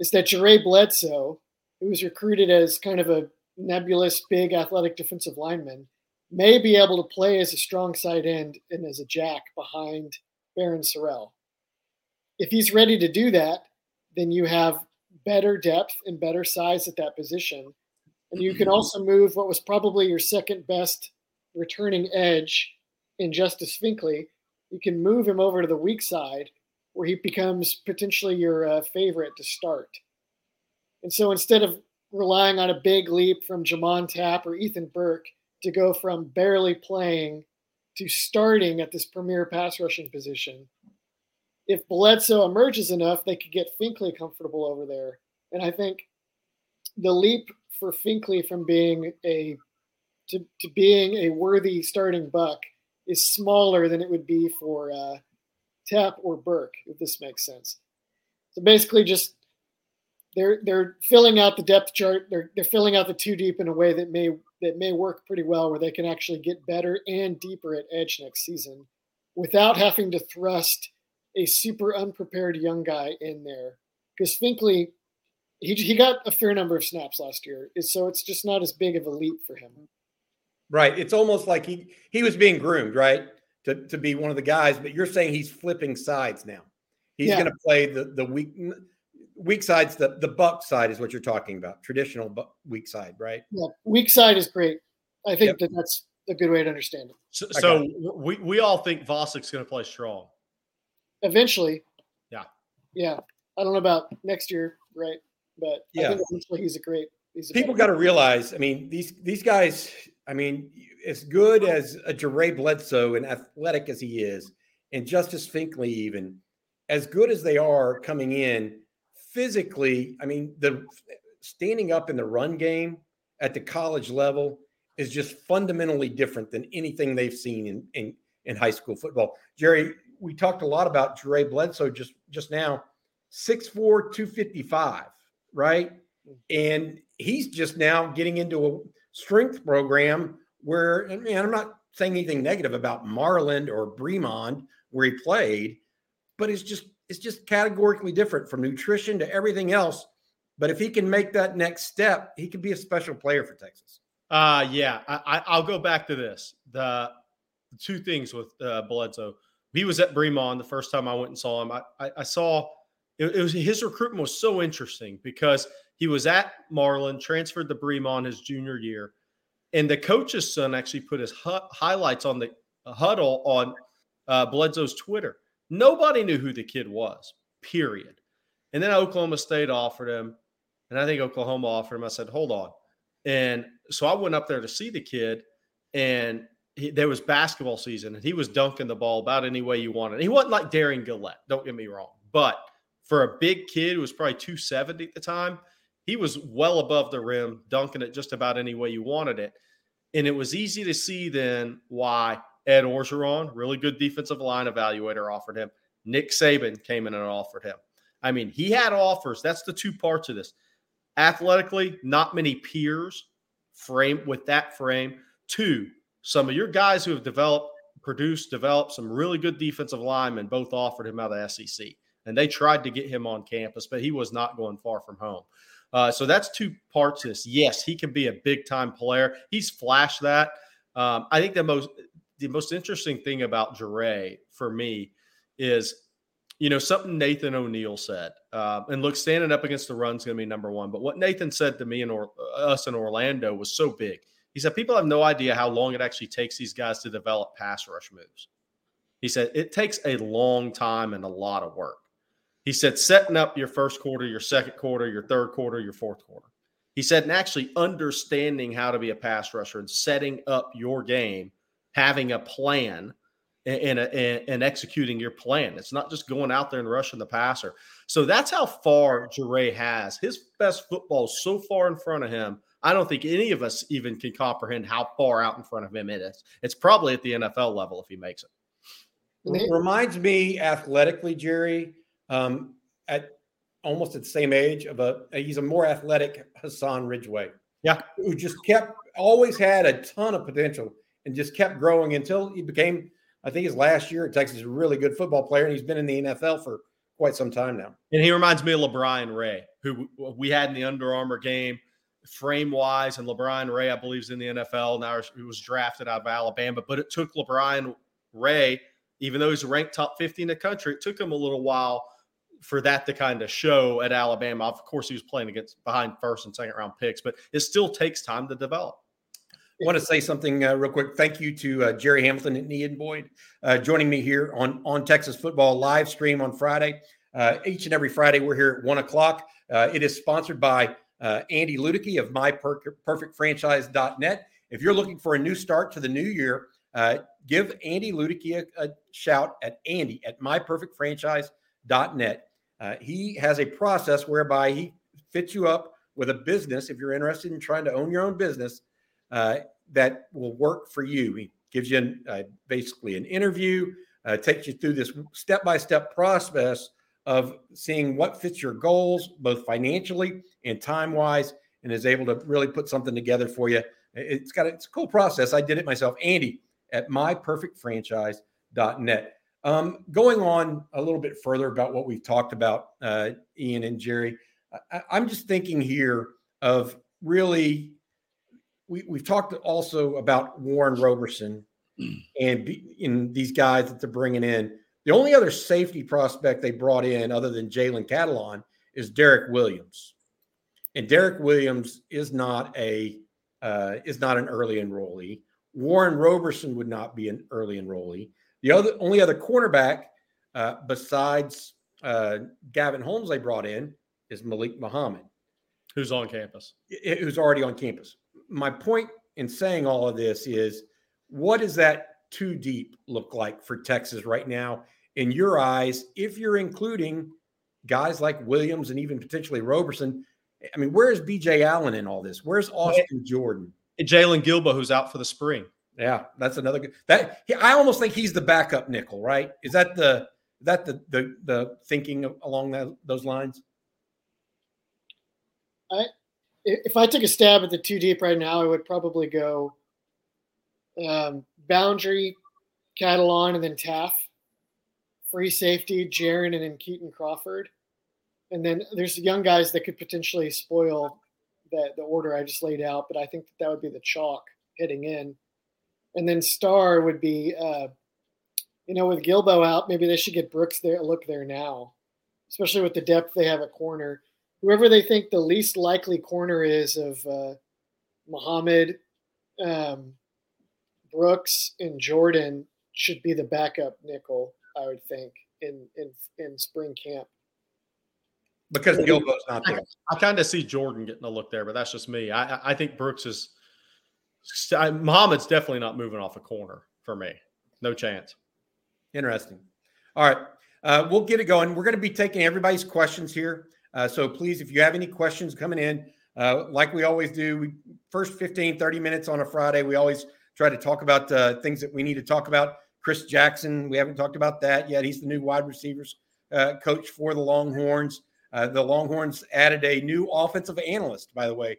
is that Jere Bledsoe, who was recruited as kind of a nebulous, big athletic defensive lineman, may be able to play as a strong side end and as a jack behind Barryn Sorrell. If he's ready to do that, then you have better depth and better size at that position. And you can mm-hmm. also move what was probably your second best returning edge in Justice Finkley. You can move him over to the weak side where he becomes potentially your uh, favorite to start. And so instead of relying on a big leap from J'Mond Tapp or Ethan Burke to go from barely playing to starting at this premier pass rushing position, if Bledsoe emerges enough, they could get Finkley comfortable over there. And I think the leap for Finkley from being a to, to being a worthy starting buck is smaller than it would be for uh, Tapp or Burke, if this makes sense. So basically, just they're they're filling out the depth chart. They're they're filling out the two deep in a way that may that may work pretty well where they can actually get better and deeper at edge next season without having to thrust a super unprepared young guy in there. Because Finkley, he, he got a fair number of snaps last year, so it's just not as big of a leap for him. Right. It's almost like he he was being groomed, right, to, to be one of the guys. But you're saying he's flipping sides now. He's yeah. going to play the the weak weak sides. The the buck side is what you're talking about. Traditional weak side, right? Yeah, weak side is great. I think yep. that that's a good way to understand it. So, so we we all think Vocic's going to play strong. Eventually. Yeah. Yeah. I don't know about next year, right? But yeah. I think eventually he's a great. He's a People got to realize. I mean, these these guys. I mean, as good as a Bledsoe and athletic as he is, and Justice Finkley even, as good as they are coming in physically, I mean, the standing up in the run game at the college level is just fundamentally different than anything they've seen in in, in high school football. Jerry, we talked a lot about Jere Bledsoe just just now, 6'4", 255, right? Mm. And he's just now getting into a strength program where, and I'm not saying anything negative about Marlin or Bremond where he played, but it's just it's just categorically different from nutrition to everything else. But if he can make that next step, he could be a special player for Texas. Uh yeah, I, I'll go back to this. The, the two things with uh, Bledsoe. He was at Bremond the first time I went and saw him. I, I, I saw it, it, was his recruitment was so interesting because he was at Marlin, transferred to Bremond his junior year, and the coach's son actually put his hu- highlights on the huddle on uh, Bledsoe's Twitter. Nobody knew who the kid was, period. And then Oklahoma State offered him, and I think Oklahoma offered him. I said, hold on. And so I went up there to see the kid, and he, there was basketball season, and he was dunking the ball about any way you wanted. He wasn't like Derion Gullette, don't get me wrong. But for a big kid who was probably 270 at the time, he was well above the rim, dunking it just about any way you wanted it. And it was easy to see then why Ed Orgeron, really good defensive line evaluator, offered him. Nick Saban came in and offered him. I mean, he had offers. That's the two parts of this. Athletically, not many peers frame with that frame. Two, some of your guys who have developed, produced, developed some really good defensive linemen both offered him out of the SEC. And they tried to get him on campus, but he was not going far from home. Uh, so that's two parts of this. Yes, he can be a big time player. He's flashed that. Um, I think the most the most interesting thing about Jere for me is, you know, something Nathan O'Neill said. Uh, and look, standing up against the run is going to be number one. But what Nathan said to me and or, us in Orlando was so big. He said people have no idea how long it actually takes these guys to develop pass rush moves. He said it takes a long time and a lot of work. He said setting up your first quarter, your second quarter, your third quarter, your fourth quarter. He said, and actually understanding how to be a pass rusher and setting up your game, having a plan and, and, and, executing your plan. It's not just going out there and rushing the passer. So that's how far Jere has. His best football so far in front of him. I don't think any of us even can comprehend how far out in front of him it is. It's probably at the NFL level if he makes it. It reminds me athletically, Jerry, um, at almost at the same age of a he's a more athletic Hassan Ridgeway. Yeah, who just kept always had a ton of potential and just kept growing until he became. I think his last year at Texas, a really good football player, and he's been in the NFL for quite some time now. And he reminds me of LaBryan Ray, who we had in the Under Armour game, frame wise. And LaBryan Ray, I believe, is in the NFL now. He was drafted out of Alabama, but it took LaBryan Ray, even though he's ranked top 50 in the country, it took him a little while for that to kind of show at Alabama. Of course, he was playing against behind first and second round picks, but it still takes time to develop. I want to say something uh, real quick. Thank you to uh, Jerry Hamilton and Ian Boyd uh, joining me here on on Texas Football live stream on Friday. Uh, each and every Friday, we're here at one o'clock. Uh, it is sponsored by uh, Andy Ludicky of MyPerfectFranchise.net. If you're looking for a new start to the new year, give Andy Ludicky a, a shout at Andy at MyPerfectFranchise.net. Uh, he has a process whereby he fits you up with a business if you're interested in trying to own your own business uh, that will work for you. He gives you an, uh, basically an interview, uh, takes you through this step by step process of seeing what fits your goals, both financially and time wise, and is able to really put something together for you It's got a, it's a cool process. I did it myself. Andy at myperfectfranchise.net. Um, going on a little bit further about what we've talked about, uh, Ian and Jerry, I, I'm just thinking here of really, we, we've talked also about Warren Roberson and be, in these guys that they're bringing in. The only other safety prospect they brought in, other than Jalen Catalon, is Derek Williams, and Derek Williams is not a uh, is not an early enrollee. Warren Roberson would not be an early enrollee. The other only other cornerback uh, besides uh, Gavin Holmes they brought in is Malik Muhammad, who's on campus, who's already on campus. My point in saying all of this is, what does that too deep look like for Texas right now in your eyes? If you're including guys like Williams and even potentially Roberson, I mean, where's BJ Allen in all this? Where's Austin Jordan? Jaylon Guilbeau, who's out for the spring. Yeah, that's another good. That I almost think he's the backup nickel, right? Is that the that the the the thinking along that, those lines? I if I took a stab at the two deep right now, I would probably go um, boundary, Catalon, and then Taaffe. Free safety, Jerrin, and then Kitan Crawford. And then there's young guys that could potentially spoil the, the order I just laid out, but I think that, that would be the chalk heading in. And then star would be, uh, you know, with Guilbeau out, maybe they should get Brooks there. A look there now, especially with the depth they have at corner. Whoever they think the least likely corner is of uh, Muhammad, um, Brooks, and Jordan should be the backup nickel. I would think in in in spring camp because Guilbeau's not there. I, I kind of see Jordan getting a look there, but that's just me. I, I think Brooks is I, Muhammad's definitely not moving off a corner for me. No chance. Interesting. All right. Uh, we'll get it going. We're going to be taking everybody's questions here. Uh, so please, if you have any questions coming in, uh, like we always do, we, first 15, 30 minutes on a Friday, we always try to talk about uh, things that we need to talk about. Chris Jackson, we haven't talked about that yet. He's the new wide receivers uh, coach for the Longhorns. Uh, the Longhorns added a new offensive analyst, by the way,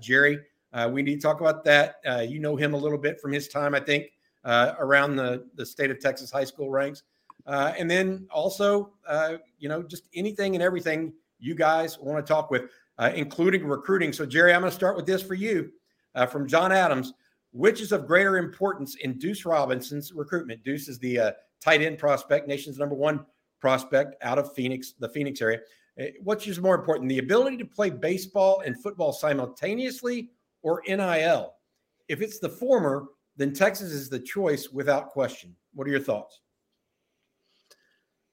Jerry. Uh, we need to talk about that. Uh, you know him a little bit from his time, I think, uh, around the, the state of Texas high school ranks. Uh, and then also, you know, just anything and everything you guys want to talk with, including recruiting. So, Jerry, I'm going to start with this for you from John Adams. Which is of greater importance in Duce Robinson's recruitment? Duce is the tight end prospect, nation's number one prospect out of Phoenix, the Phoenix area. What's just more important, the ability to play baseball and football simultaneously or NIL? If it's the former, then Texas is the choice without question. What are your thoughts?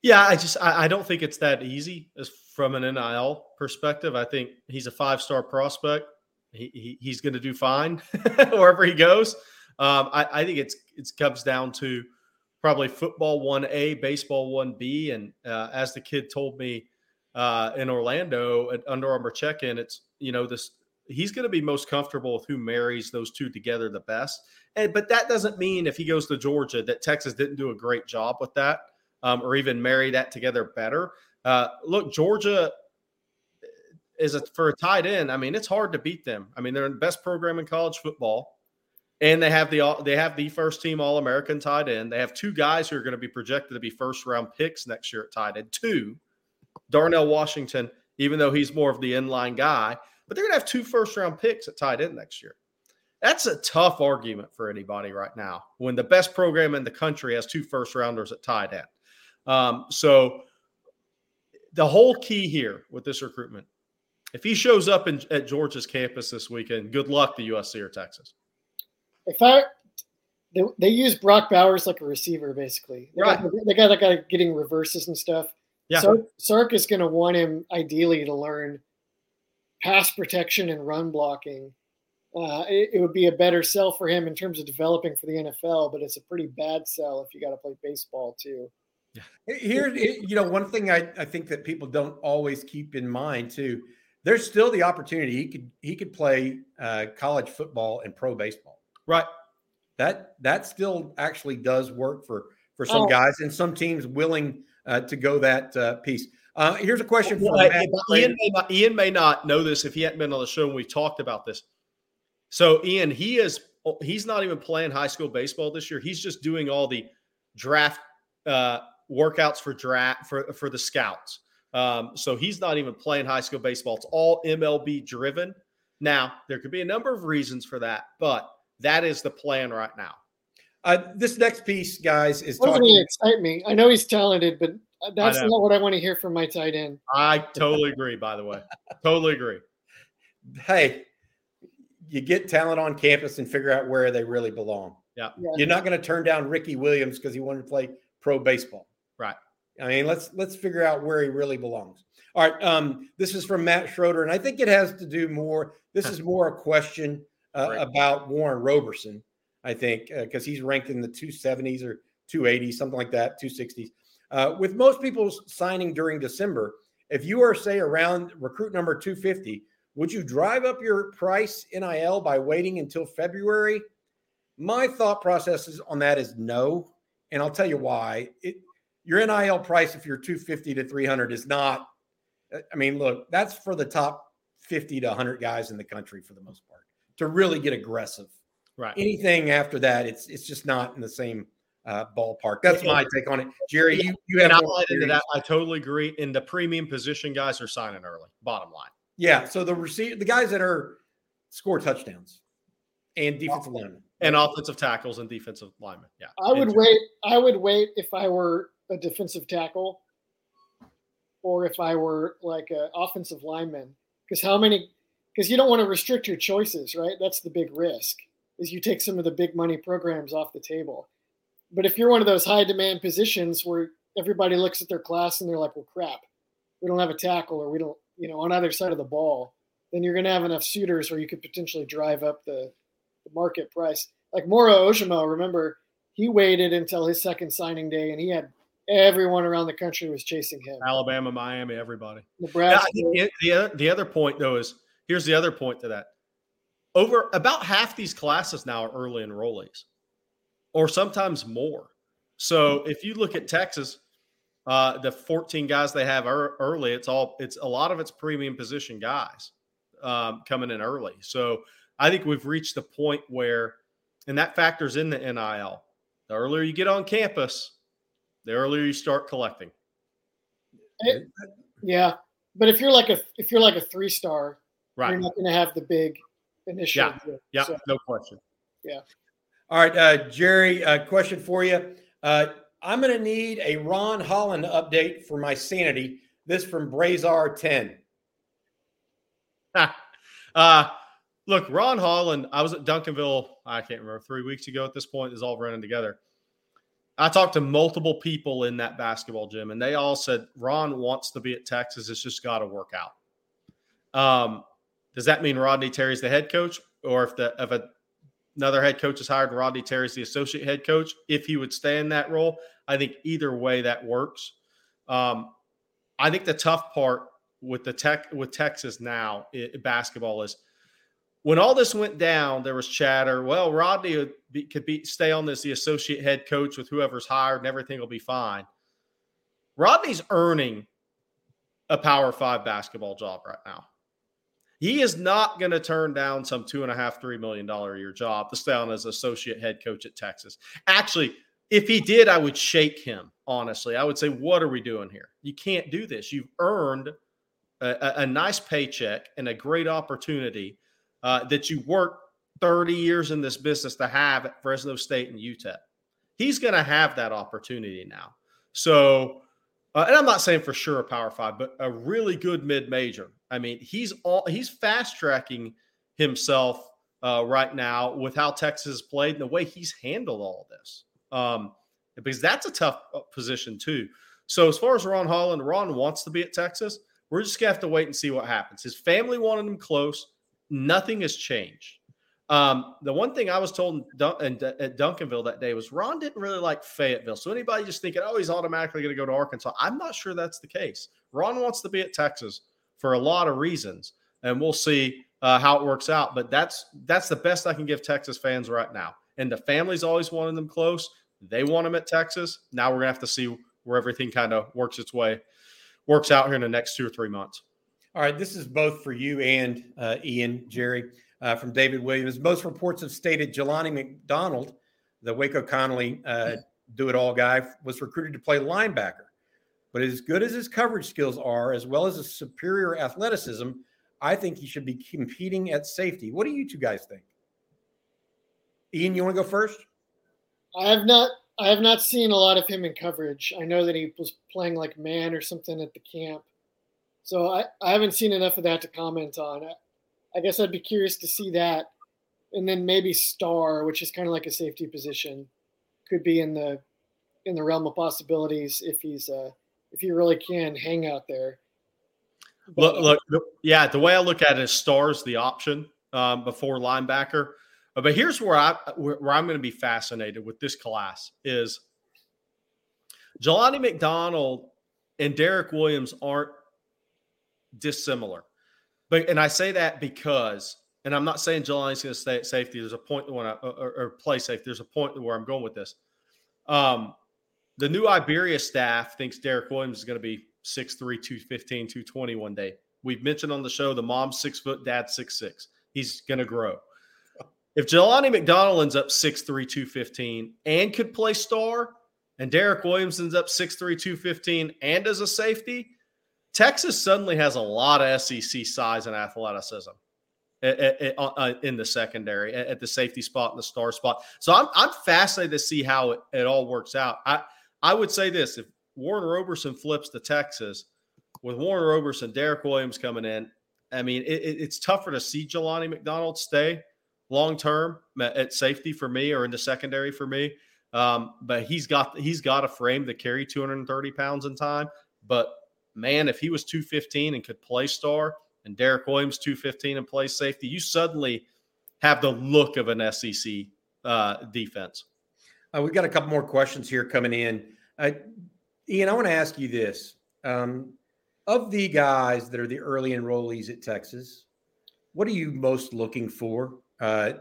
Yeah, I just I, I don't think it's that easy as from an NIL perspective. I think he's a five star prospect. He, he he's going to do fine wherever he goes. Um, I, I think it's it comes down to probably football one A, baseball one B, and uh, as the kid told me uh, in Orlando at Under Armour check in, it's, you know, this, he's going to be most comfortable with who marries those two together the best. And, but that doesn't mean if he goes to Georgia that Texas didn't do a great job with that um, or even marry that together better. Uh, look, Georgia is a, for a tight end. I mean, it's hard to beat them. I mean, they're the best program in college football, and they have the they have the first team All American tight end. They have two guys who are going to be projected to be first round picks next year at tight end. Two, Darnell Washington, even though he's more of the inline guy, but they're going to have two first round picks at tight end next year. That's a tough argument for anybody right now when the best program in the country has two first rounders at tight end. Um, so, the whole key here with this recruitment, if he shows up in, at Georgia's campus this weekend, good luck to USC or Texas. If I, they, they use Brock Bowers like a receiver, basically. They right. Got, they got that guy getting reverses and stuff. Yeah. Sark, Sark is going to want him ideally to learn pass protection and run blocking. Uh, it, it, would be a better sell for him in terms of developing for the NFL, but it's a pretty bad sell if you got to play baseball too. Here, you know, one thing I, I think that people don't always keep in mind too. There's still the opportunity he could he could play uh, college football and pro baseball. Right. That that still actually does work for for some oh. guys and some teams willing uh, to go that uh, piece. Uh, here's a question for well, Ian may, not, Ian may not know this if he hadn't been on the show and we talked about this. So Ian, he is he's not even playing high school baseball this year. He's just doing all the draft uh, workouts for draft for for the scouts. Um, so he's not even playing high school baseball. It's all MLB driven. Now there could be a number of reasons for that, but that is the plan right now. Uh, this next piece, guys, is Doesn't talking. he excite me? I know he's talented, but that's not what I want to hear from my tight end. I totally agree. By the way, totally agree. Hey, you get talent on campus and figure out where they really belong. Yeah. Yeah. You're not going to turn down Ricky Williams because he wanted to play pro baseball. Right. I mean, let's let's figure out where he really belongs. All right. Um, this is from Matt Schroeder, and I think it has to do more. This is more a question uh, Right. about Warren Roberson. I think because he's ranked in the 270s or 280s, something like that, 260s. Uh, with most people signing during December, if you are say around recruit number 250, would you drive up your price NIL by waiting until February? My thought process is on that is no, and I'll tell you why. It your NIL price if you're 250 to 300 is not. I mean, look, that's for the top 50 to 100 guys in the country for the most part to really get aggressive. Right. Anything after that, it's it's just not in the same uh, ballpark. That's Yeah. my take on it. Jerry, you you have And I'll more add into that. I totally agree. And the premium position guys are signing early. Bottom line. Yeah. So the receive the guys that are score touchdowns and defensive linemen. And offensive tackles and defensive linemen. Yeah. I would And- wait. I would wait if I were a defensive tackle, or if I were like an offensive lineman. Because how many? Because you don't want to restrict your choices, right? That's the big risk. Is you take some of the big money programs off the table. But if you're one of those high demand positions where everybody looks at their class and they're like, "Well, crap, we don't have a tackle, or we don't, you know, on either side of the ball," then you're going to have enough suitors where you could potentially drive up the, the market price. Like Moro Ojomo, remember he waited until his second signing day, and he had everyone around the country was chasing him. Alabama, Miami, everybody. Nebraska, I think the, the, other, the other point, though, is here's the other point to that. Over about half these classes now are early enrollees, or sometimes more. So if you look at Texas, uh, the 14 guys they have ear- early, it's all it's a lot of it's premium position guys um, coming in early. So I think we've reached the point where, and that factors in the NIL. The earlier you get on campus, the earlier you start collecting. yeah. But if you're like a if you're like a three star, Right. you're not going to have the big initial. Yeah. deal. Yeah. So, no question. All right, uh, Jerry, uh, question for you. Uh, I'm going to need a Ron Holland update for my sanity. This from Brazar 10. uh, look, Ron Holland, I was at Duncanville, I can't remember, three weeks ago at this point, is all running together. I talked to multiple people in that basketball gym, and they all said Ron wants to be at Texas. It's just got to work out. Um, does that mean Rodney Terry's the head coach, or if the if a, another head coach is hired Rodney Terry's the associate head coach, if he would stay in that role? I think either way that works. Um, I think the tough part with the tech with Texas now i basketball is when all this went down, there was chatter. Well, Rodney be, could be stay on as the associate head coach with whoever's hired, and everything will be fine. Rodney's earning a Power Five basketball job right now. He is not going to turn down some two and a half, three million dollar a year job to stay on as associate head coach at Texas. Actually, if he did, I would shake him. Honestly, I would say, "What are we doing here? You can't do this. You've earned a, a, nice paycheck and a great opportunity uh, that you worked 30 years in this business to have at Fresno State and UTEP. He's going to have that opportunity now. So, uh, and I'm not saying for sure a Power Five, but a really good mid major. I mean, he's all he's fast tracking himself uh, right now with how Texas has played and the way he's handled all this. Um, because that's a tough uh, position too. So as far as Ron Holland, Ron wants to be at Texas. We're just gonna have to wait and see what happens. His family wanted him close. Nothing has changed. Um, the one thing I was told in in- at Duncanville that day was Ron didn't really like Fayetteville. So anybody just thinking, oh, he's automatically going to go to Arkansas, I'm not sure that's the case. Ron wants to be at Texas for a lot of reasons, and we'll see uh, how it works out. But that's that's the best I can give Texas fans right now. And the family's always wanted them close. They want them at Texas. Now we're gonna have to see where everything kind of works its way, works out here in the next two or three months. All right, this is both for you and uh, Ian, Jerry. uh, from David Williams. Most reports have stated Jelani McDonald, the Waco Connally uh, do it all guy, was recruited to play linebacker. But as good as his coverage skills are, as well as his superior athleticism, I think he should be competing at safety. What do you two guys think? Ian, you want to go first? I have not I have not seen a lot of him in coverage. I know that he was playing like man or something at the camp. So I, I haven't seen enough of that to comment on. I, I guess I'd be curious to see that. And then maybe star, which is kind of like a safety position, could be in the in the realm of possibilities if he's uh if you really can hang out there. Look, look, yeah. The way I look at it is stars the option um, before linebacker. But here's where I where I'm going to be fascinated with this class is Jelani McDonald and Derek Williams aren't dissimilar. But and I say that because, and I'm not saying Jelani's going to stay at safety. There's a point when I or, or play safety. There's a point where I'm going with this. Um, the new Iberia staff thinks Derek Williams is going to be 6'3, 215, 220 one day. We've mentioned on the show the mom's six foot, dad six six. He's going to grow. If Jelani McDonald ends up 6'3, 215 and could play star, and Derek Williams ends up 6'3, 215 and as a safety, Texas suddenly has a lot of SEC size and athleticism eh, eh, eh, uh, uh, in the secondary at the safety spot and the star spot. So I'm, I'm fascinated to see how it, it all works out. I, I would say this if Warren Roberson flips to Texas with Warren Roberson, Derek Williams coming in, I mean, it, it's tougher to see Jelani McDonald stay long term at safety for me or in the secondary for me. Um, but he's got he's got a frame to carry 230 pounds in time. But man, if he was 215 and could play star, and Derek Williams 215 and play safety, you suddenly have the look of an SEC uh, defense. Uh, we've got a couple more questions here coming in. Uh, Ian, I want to ask you this: um, of the guys that are the early enrollees at Texas, what are you most looking for uh,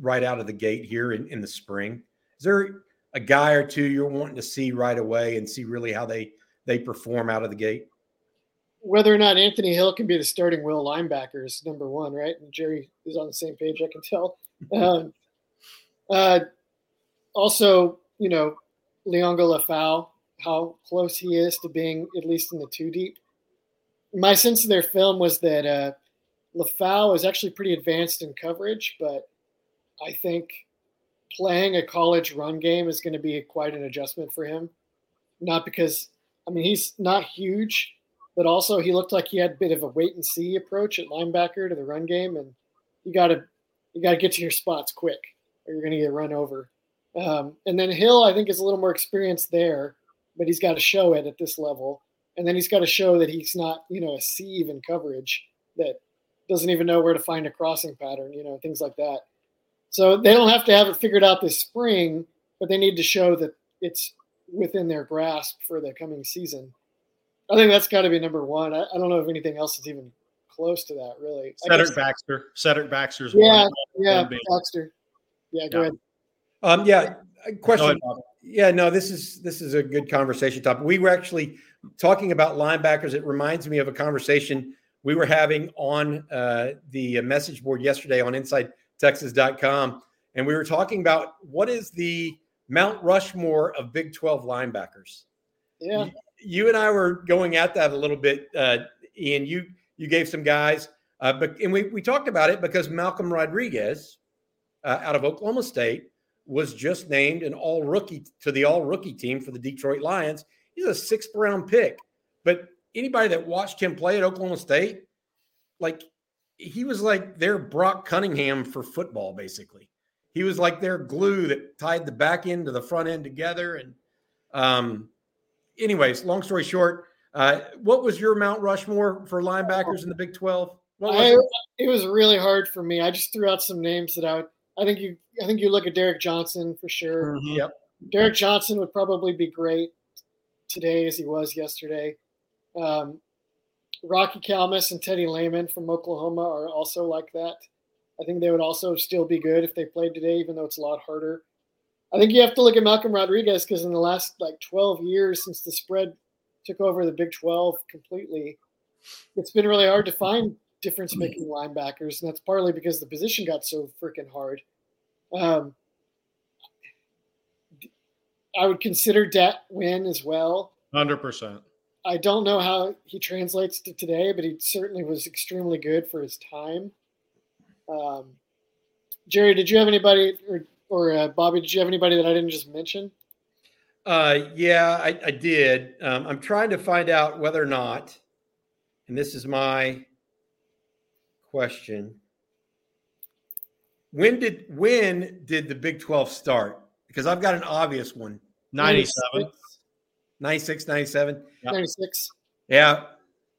right out of the gate here in, in the spring? Is there a guy or two you're wanting to see right away and see really how they they perform out of the gate? Whether or not Anthony Hill can be the starting will linebacker is number one, right? And Jerry is on the same page, I can tell. Um, uh, also, you know, Liona Lefau, how close he is to being at least in the two deep. My sense of their film was that uh, Lefau is actually pretty advanced in coverage, but I think playing a college run game is going to be quite an adjustment for him. Not because, I mean, he's not huge, but also he looked like he had a bit of a wait and see approach at linebacker to the run game, and you got to you got to get to your spots quick, or you're going to get run over. Um, and then Hill, I think, is a little more experienced there, but he's got to show it at this level. And then he's got to show that he's not, you know, a sieve in coverage that doesn't even know where to find a crossing pattern, you know, things like that. So they don't have to have it figured out this spring, but they need to show that it's within their grasp for the coming season. I think that's got to be number one. I, I, don't know if anything else is even close to that, really. Cedric Baxter. Cedric Baxter's yeah, one. Yeah, Baxter. Yeah, go yeah. ahead. Um, yeah, question. Yeah, no, this is this is a good conversation topic. We were actually talking about linebackers. It reminds me of a conversation we were having on uh, the message board yesterday on InsideTexas.com, and we were talking about what is the Mount Rushmore of Big 12 linebackers. Yeah, you, you and I were going at that a little bit, uh, Ian. You you gave some guys, uh, but and we we talked about it because Malcolm Rodriguez uh, out of Oklahoma State was just named an all rookie to the all rookie team for the Detroit Lions. He's a sixth round pick. But anybody that watched him play at Oklahoma State, like he was like their Brock Cunningham for football, basically. He was like their glue that tied the back end to the front end together. And um, anyways, long story short, uh, what was your Mount Rushmore for linebackers in the Big 12? I, it? was really hard for me. I just threw out some names that I I think you I think you look at Derrick Johnson for sure. Mm-hmm. Yep. Derrick Johnson would probably be great today as he was yesterday. Um, Rocky Calmus and Teddy Lehman from Oklahoma are also like that. I think they would also still be good if they played today, even though it's a lot harder. I think you have to look at Malcolm Rodriguez because in the last like 12 years since the spread took over the Big 12 completely, it's been really hard to find difference making linebackers, and that's partly because the position got so freaking hard. Um, I would consider Dat Nguyen as well. Hundred percent. I don't know how he translates to today, but he certainly was extremely good for his time. Um, Jerry, did you have anybody, or, or uh, Bobby, did you have anybody that I didn't just mention? Uh, yeah, I, I did. Um, I'm trying to find out whether or not, and this is my question. When did when did the Big 12 start? Because I've got an obvious one. 97. 96, 97. Yep. 96. Yeah.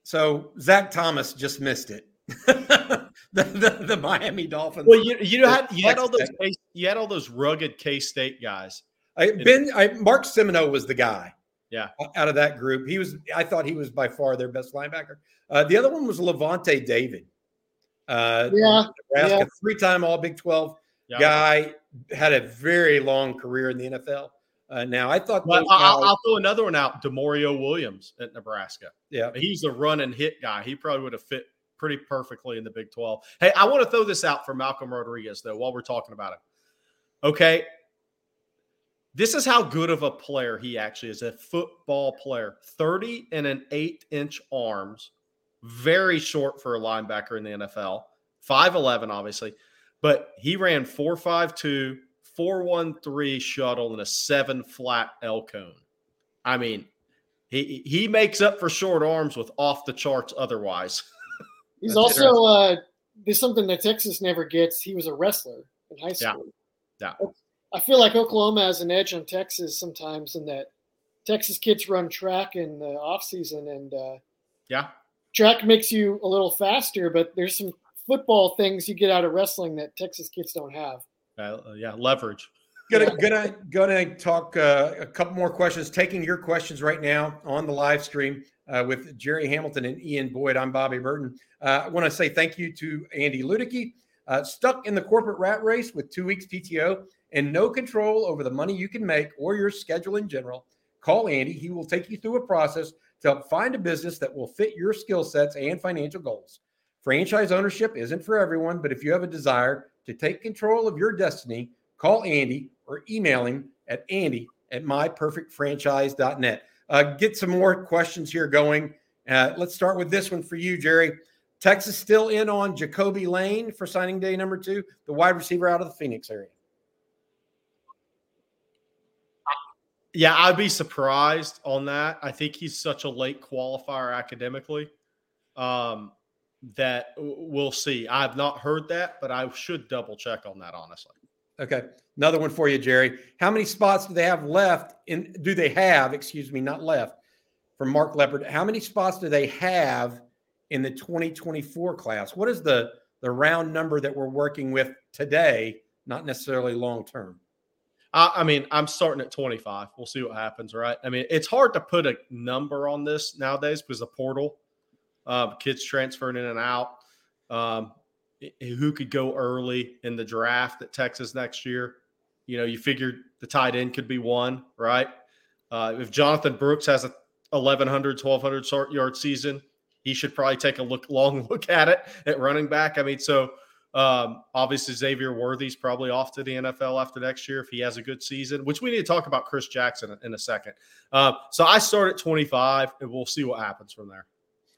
So Zach Thomas just missed it. the, the, the Miami Dolphins. Well, you you had you had all those K- you had all those rugged K State guys. I, ben I, Mark Simoneau was the guy. Yeah. Out of that group, he was. I thought he was by far their best linebacker. Uh, the other one was Lavonte David. Uh, Yeah, Nebraska, yeah. three-time All Big Twelve Yeah. guy, had a very long career in the NFL. Uh, now I thought, But those I'll, guys- I'll throw another one out. Demorrio Williams at Nebraska. yeah, He's the run and hit guy. He probably would have fit pretty perfectly in the Big 12. Hey, I want to throw this out for Malcolm Rodriguez, though, while we're talking about him. Okay. This is how good of a player he actually is a football player 30 and an eight inch arms, very short for a linebacker in the NFL, 5'11, obviously, but he ran 4'5'2, 4'1'3 shuttle, and a seven flat L cone. I mean, he he makes up for short arms with off the charts otherwise. He's also uh, there's something that Texas never gets. He was a wrestler in high Yeah. school. Yeah. I feel like Oklahoma has an edge on Texas sometimes in that Texas kids run track in the off season, and uh, Yeah. Track makes you a little faster. But there's some football things you get out of wrestling that Texas kids don't have. Uh, yeah, leverage. gonna gonna gonna talk uh, a couple more questions. Taking your questions right now on the live stream uh, with Jerry Hamilton and Ian Boyd. I'm Bobby Burton. Uh, I want to say thank you to Andy Ludicky. Uh, stuck in the corporate rat race with two weeks PTO and no control over the money you can make or your schedule in general. Call Andy. He will take you through a process to help find a business that will fit your skill sets and financial goals. Franchise ownership isn't for everyone, but if you have a desire to take control of your destiny, call Andy or email him at andy at myperfectfranchise.net. Uh, get some more questions here going. Uh, let's start with this one for you, Jerry. Texas still in on Jacoby Lane for signing day number two, the wide receiver out of the Phoenix area. Yeah, I'd be surprised on that. I think he's such a late qualifier academically um, that we'll see. I've not heard that, but I should double check on that, honestly. Okay. Another one for you, Jerry. How many spots do they have left in do they have, excuse me, not left from Mark Leopard? How many spots do they have in the 2024 class? What is the the round number that we're working with today, not necessarily long term? I, I mean, I'm starting at 25. We'll see what happens, right? I mean, it's hard to put a number on this nowadays because the portal, uh, kids transferring in and out. Um, who could go early in the draft at Texas next year? You know, you figured the tight end could be one, right? Uh, if Jonathan Brooks has a 1100, 1200 short yard season, he should probably take a look, long look at it at running back. I mean, so um, obviously, Xavier Worthy's probably off to the NFL after next year if he has a good season, which we need to talk about Chris Jackson in, a second. Uh, so I start at 25, and we'll see what happens from there.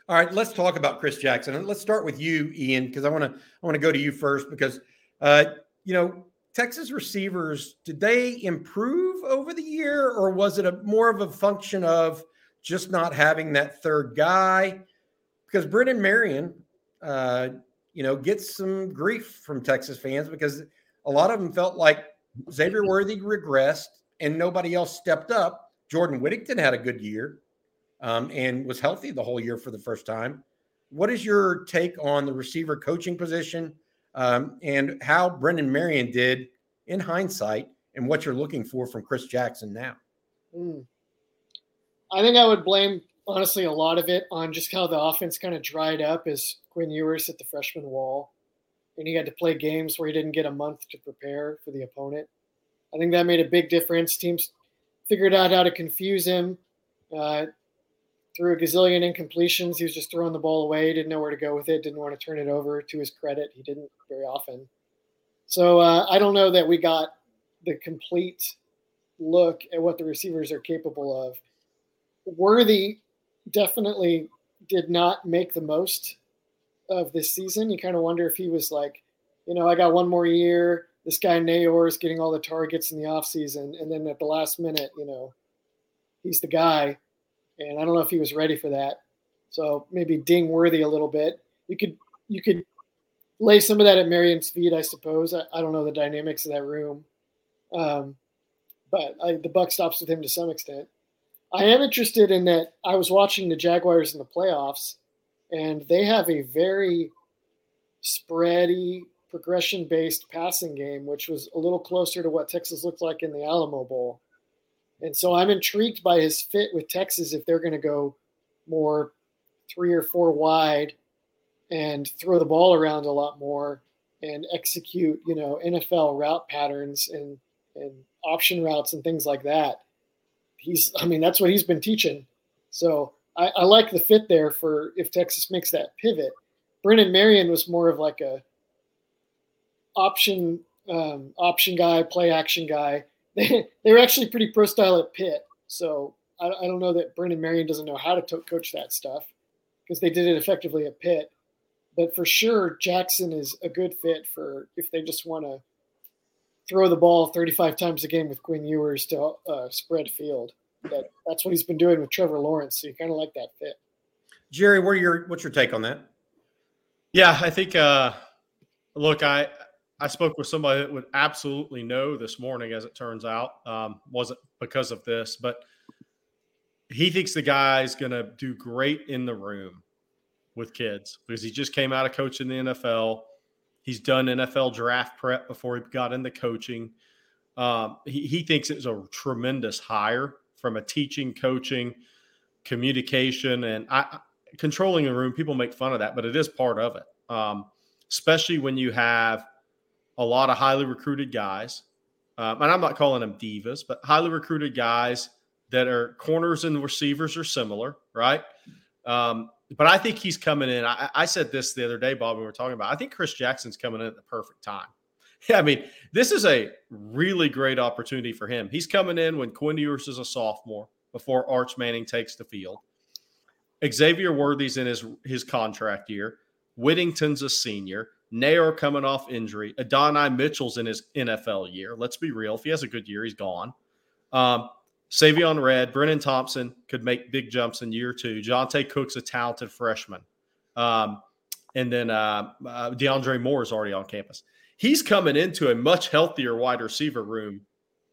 All right, let's talk about Chris Jackson. And let's start with you, Ian, because I want to I want to go to you first because uh, you know, Texas receivers, did they improve over the year or was it a more of a function of just not having that third guy? Because Brennan Marion uh, you know, gets some grief from Texas fans because a lot of them felt like Xavier Worthy regressed and nobody else stepped up. Jordan Whittington had a good year um, and was healthy the whole year for the first time. What is your take on the receiver coaching position um, and how Brennan Marion did in hindsight and what you're looking for from Chris Jackson now? Hmm. I think I would blame honestly a lot of it on just how the offense kind of dried up as Quinn Ewers hit the freshman wall, and he had to play games where he didn't get a month to prepare for the opponent. I think that made a big difference. Teams figured out how to confuse him. Uh, a gazillion incompletions. He was just throwing the ball away, didn't know where to go with it, didn't want to turn it over. To his credit, he didn't very often. So uh, I don't know that we got the complete look at what the receivers are capable of. Worthy definitely did not make the most of this season. You kind of wonder if he was like, you know, I got one more year. This guy Neyor is getting all the targets in the offseason. And then at the last minute, you know, he's the guy. And I don't know if he was ready for that. So maybe ding worthy a little bit. You could you could lay some of that at Marion's feet, I suppose. I, I don't know the dynamics of that room. Um, but I, the buck stops with him to some extent. I am interested in that. I was watching the Jaguars in the playoffs, and they have a very spready, progression based passing game, which was a little closer to what Texas looked like in the Alamo Bowl. And so I'm intrigued by his fit with Texas if they're going to go more three or four wide and throw the ball around a lot more and execute, you know, NFL route patterns and, and option routes and things like that. He's, I mean, that's what he's been teaching. So I, I like the fit there for if Texas makes that pivot. Brennan Marion was more of like a option um, option guy, play action guy. They they were actually pretty pro style at Pitt, so I, I don't know that Brennan Marion doesn't know how to to- coach that stuff because they did it effectively at Pitt. But for sure, Jackson is a good fit for if they just want to throw the ball 35 times a game with Quinn Ewers to uh, spread field. That that's what he's been doing with Trevor Lawrence. So you kind of like that fit. Jerry, what your what's your take on that? Yeah, I think. Uh, look, I I spoke with somebody that would absolutely know this morning, as it turns out, um, wasn't because of this, but he thinks the guy's going to do great in the room with kids because he just came out of coaching the NFL. He's done NFL draft prep before he got into coaching. Um, he, he thinks it's a tremendous hire from a teaching, coaching, communication, and I, controlling the room. People make fun of that, but it is part of it. Um, especially when you have a lot of highly recruited guys, um, and I'm not calling them divas, but highly recruited guys that are corners and receivers are similar, right? Um, but I think he's coming in. I, I, said this the other day, Bob, we were talking about. I think Chris Jackson's coming in at the perfect time. Yeah, I mean, this is a really great opportunity for him. He's coming in when Quinn Ewers is a sophomore before Arch Manning takes the field. Xavier Worthy's in his his contract year. Whittington's a senior. Neyor coming off injury. Adonai Mitchell's in his NFL year. Let's be real. If he has a good year, he's gone. Um, Savion Red, Brenen Thompson could make big jumps in year two. Johntay Cook's a talented freshman. Um, and then uh, uh, DeAndre Moore is already on campus. He's coming into a much healthier wide receiver room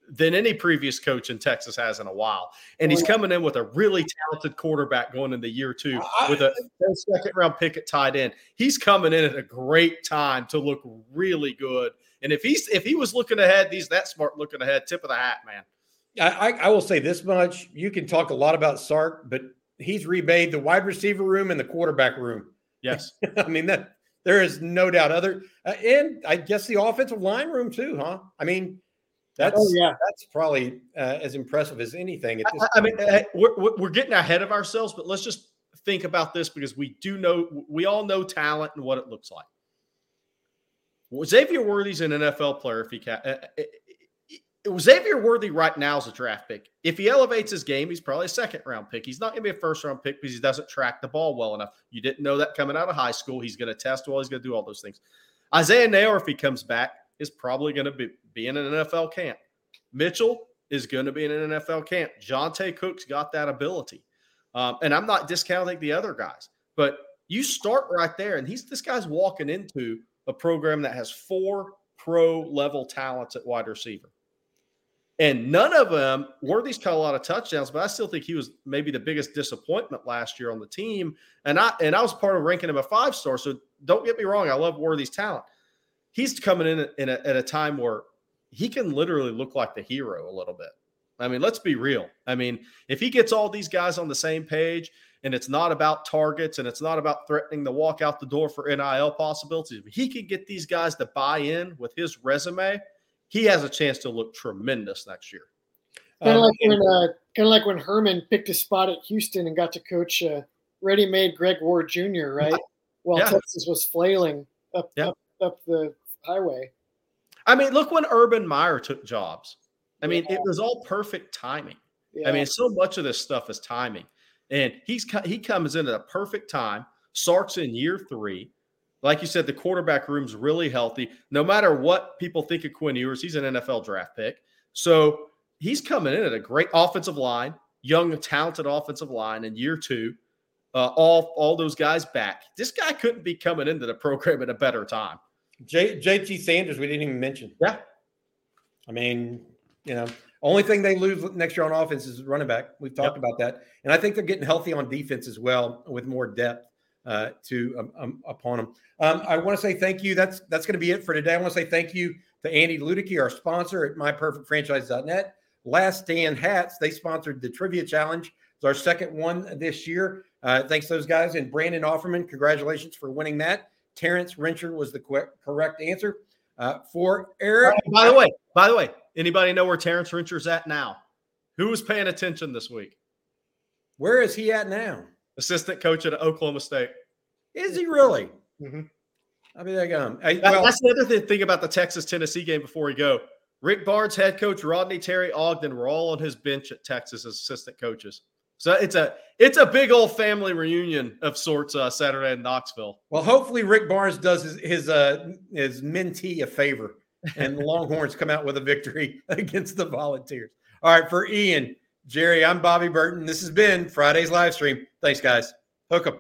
than any previous coach in Texas has in a while. And he's coming in with a really talented quarterback going into year two with a second round pick at tight end. He's coming in at a great time to look really good. And if he's if he was looking ahead, he's that smart looking ahead. Tip of the hat, man. I, I will say this much: you can talk a lot about Sark, but he's remade the wide receiver room and the quarterback room. Yes, I mean that there is no doubt. Other uh, and I guess the offensive line room too, huh? I mean, that's oh, yeah. that's probably uh, as impressive as anything. I, I, mean, we're, we're getting ahead of ourselves, but let's just think about this because we do know we all know talent and what it looks like. Well, Xavier Worthy's an NFL player. If he can, uh, uh, Xavier Worthy right now is a draft pick. If he elevates his game, he's probably a second round pick. He's not going to be a first round pick because he doesn't track the ball well enough. You didn't know that coming out of high school. He's going to test well. He's going to do all those things. Isaiah Neyor, if he comes back, is probably going to be, be in an NFL camp. Mitchell is going to be in an NFL camp. Johntay Cook's got that ability. Um, and I'm not discounting the other guys, but you start right there. And he's this guy's walking into a program that has four pro level talents at wide receiver. And none of them, Worthy's caught a lot of touchdowns, but I still think he was maybe the biggest disappointment last year on the team. And I and I was part of ranking him a five star. So don't get me wrong, I love Worthy's talent he's coming in, in a, at a time where he can literally look like the hero a little bit. I mean, let's be real. I mean, if he gets all these guys on the same page and it's not about targets and it's not about threatening to walk out the door for NIL possibilities, he can get these guys to buy in with his resume. He has a chance to look tremendous next year. Kind of um, like when, uh, kind of like when Herman picked a spot at Houston and got to coach uh, ready-made Greg Ward Jr. Right, while yeah. Texas was flailing up, yeah. up up the highway. I mean, look when Urban Meyer took jobs. I mean, yeah. it was all perfect timing. Yeah. I mean, so much of this stuff is timing, and he's he comes in at a perfect time. Sark's in year three. Like you said, the quarterback room's really healthy. No matter what people think of Quinn Ewers, he's an NFL draft pick. So he's coming in at a great offensive line, young, talented offensive line in year two. Uh, all all those guys back. This guy couldn't be coming into the program at a better time. J, JT Sanders, we didn't even mention. Yeah. I mean, you know, only thing they lose next year on offense is running back. We've talked yep. about that. And I think they're getting healthy on defense as well with more depth uh, to um, um, upon them. Um, I want to say thank you. That's that's going to be it for today. I want to say thank you to Andy Ludicky, our sponsor at myperfectfranchise.net. Last Stand Hats, they sponsored the Trivia Challenge. It's our second one this year. Uh, thanks those guys. And Brandon Offerman, congratulations for winning that. Terrence Rencher was the correct answer. Uh, for Eric. By the way, by the way, anybody know where Terrence Rencher's at now? Who was paying attention this week? Where is he at now? Assistant coach at Oklahoma State. Is he really? Mm-hmm. I mean, I, um, I, well, that's the other thing about the Texas Tennessee game before we go. Rick Barnes, head coach, Rodney Terry Ogden were all on his bench at Texas as assistant coaches. So it's a it's a big old family reunion of sorts uh, Saturday in Knoxville. Well, hopefully Rick Barnes does his his uh, his mentee a favor, and the Longhorns come out with a victory against the Volunteers. All right, for Ian, Jerry, I'm Bobby Burton. This has been Friday's live stream. Thanks, guys. Hook 'em.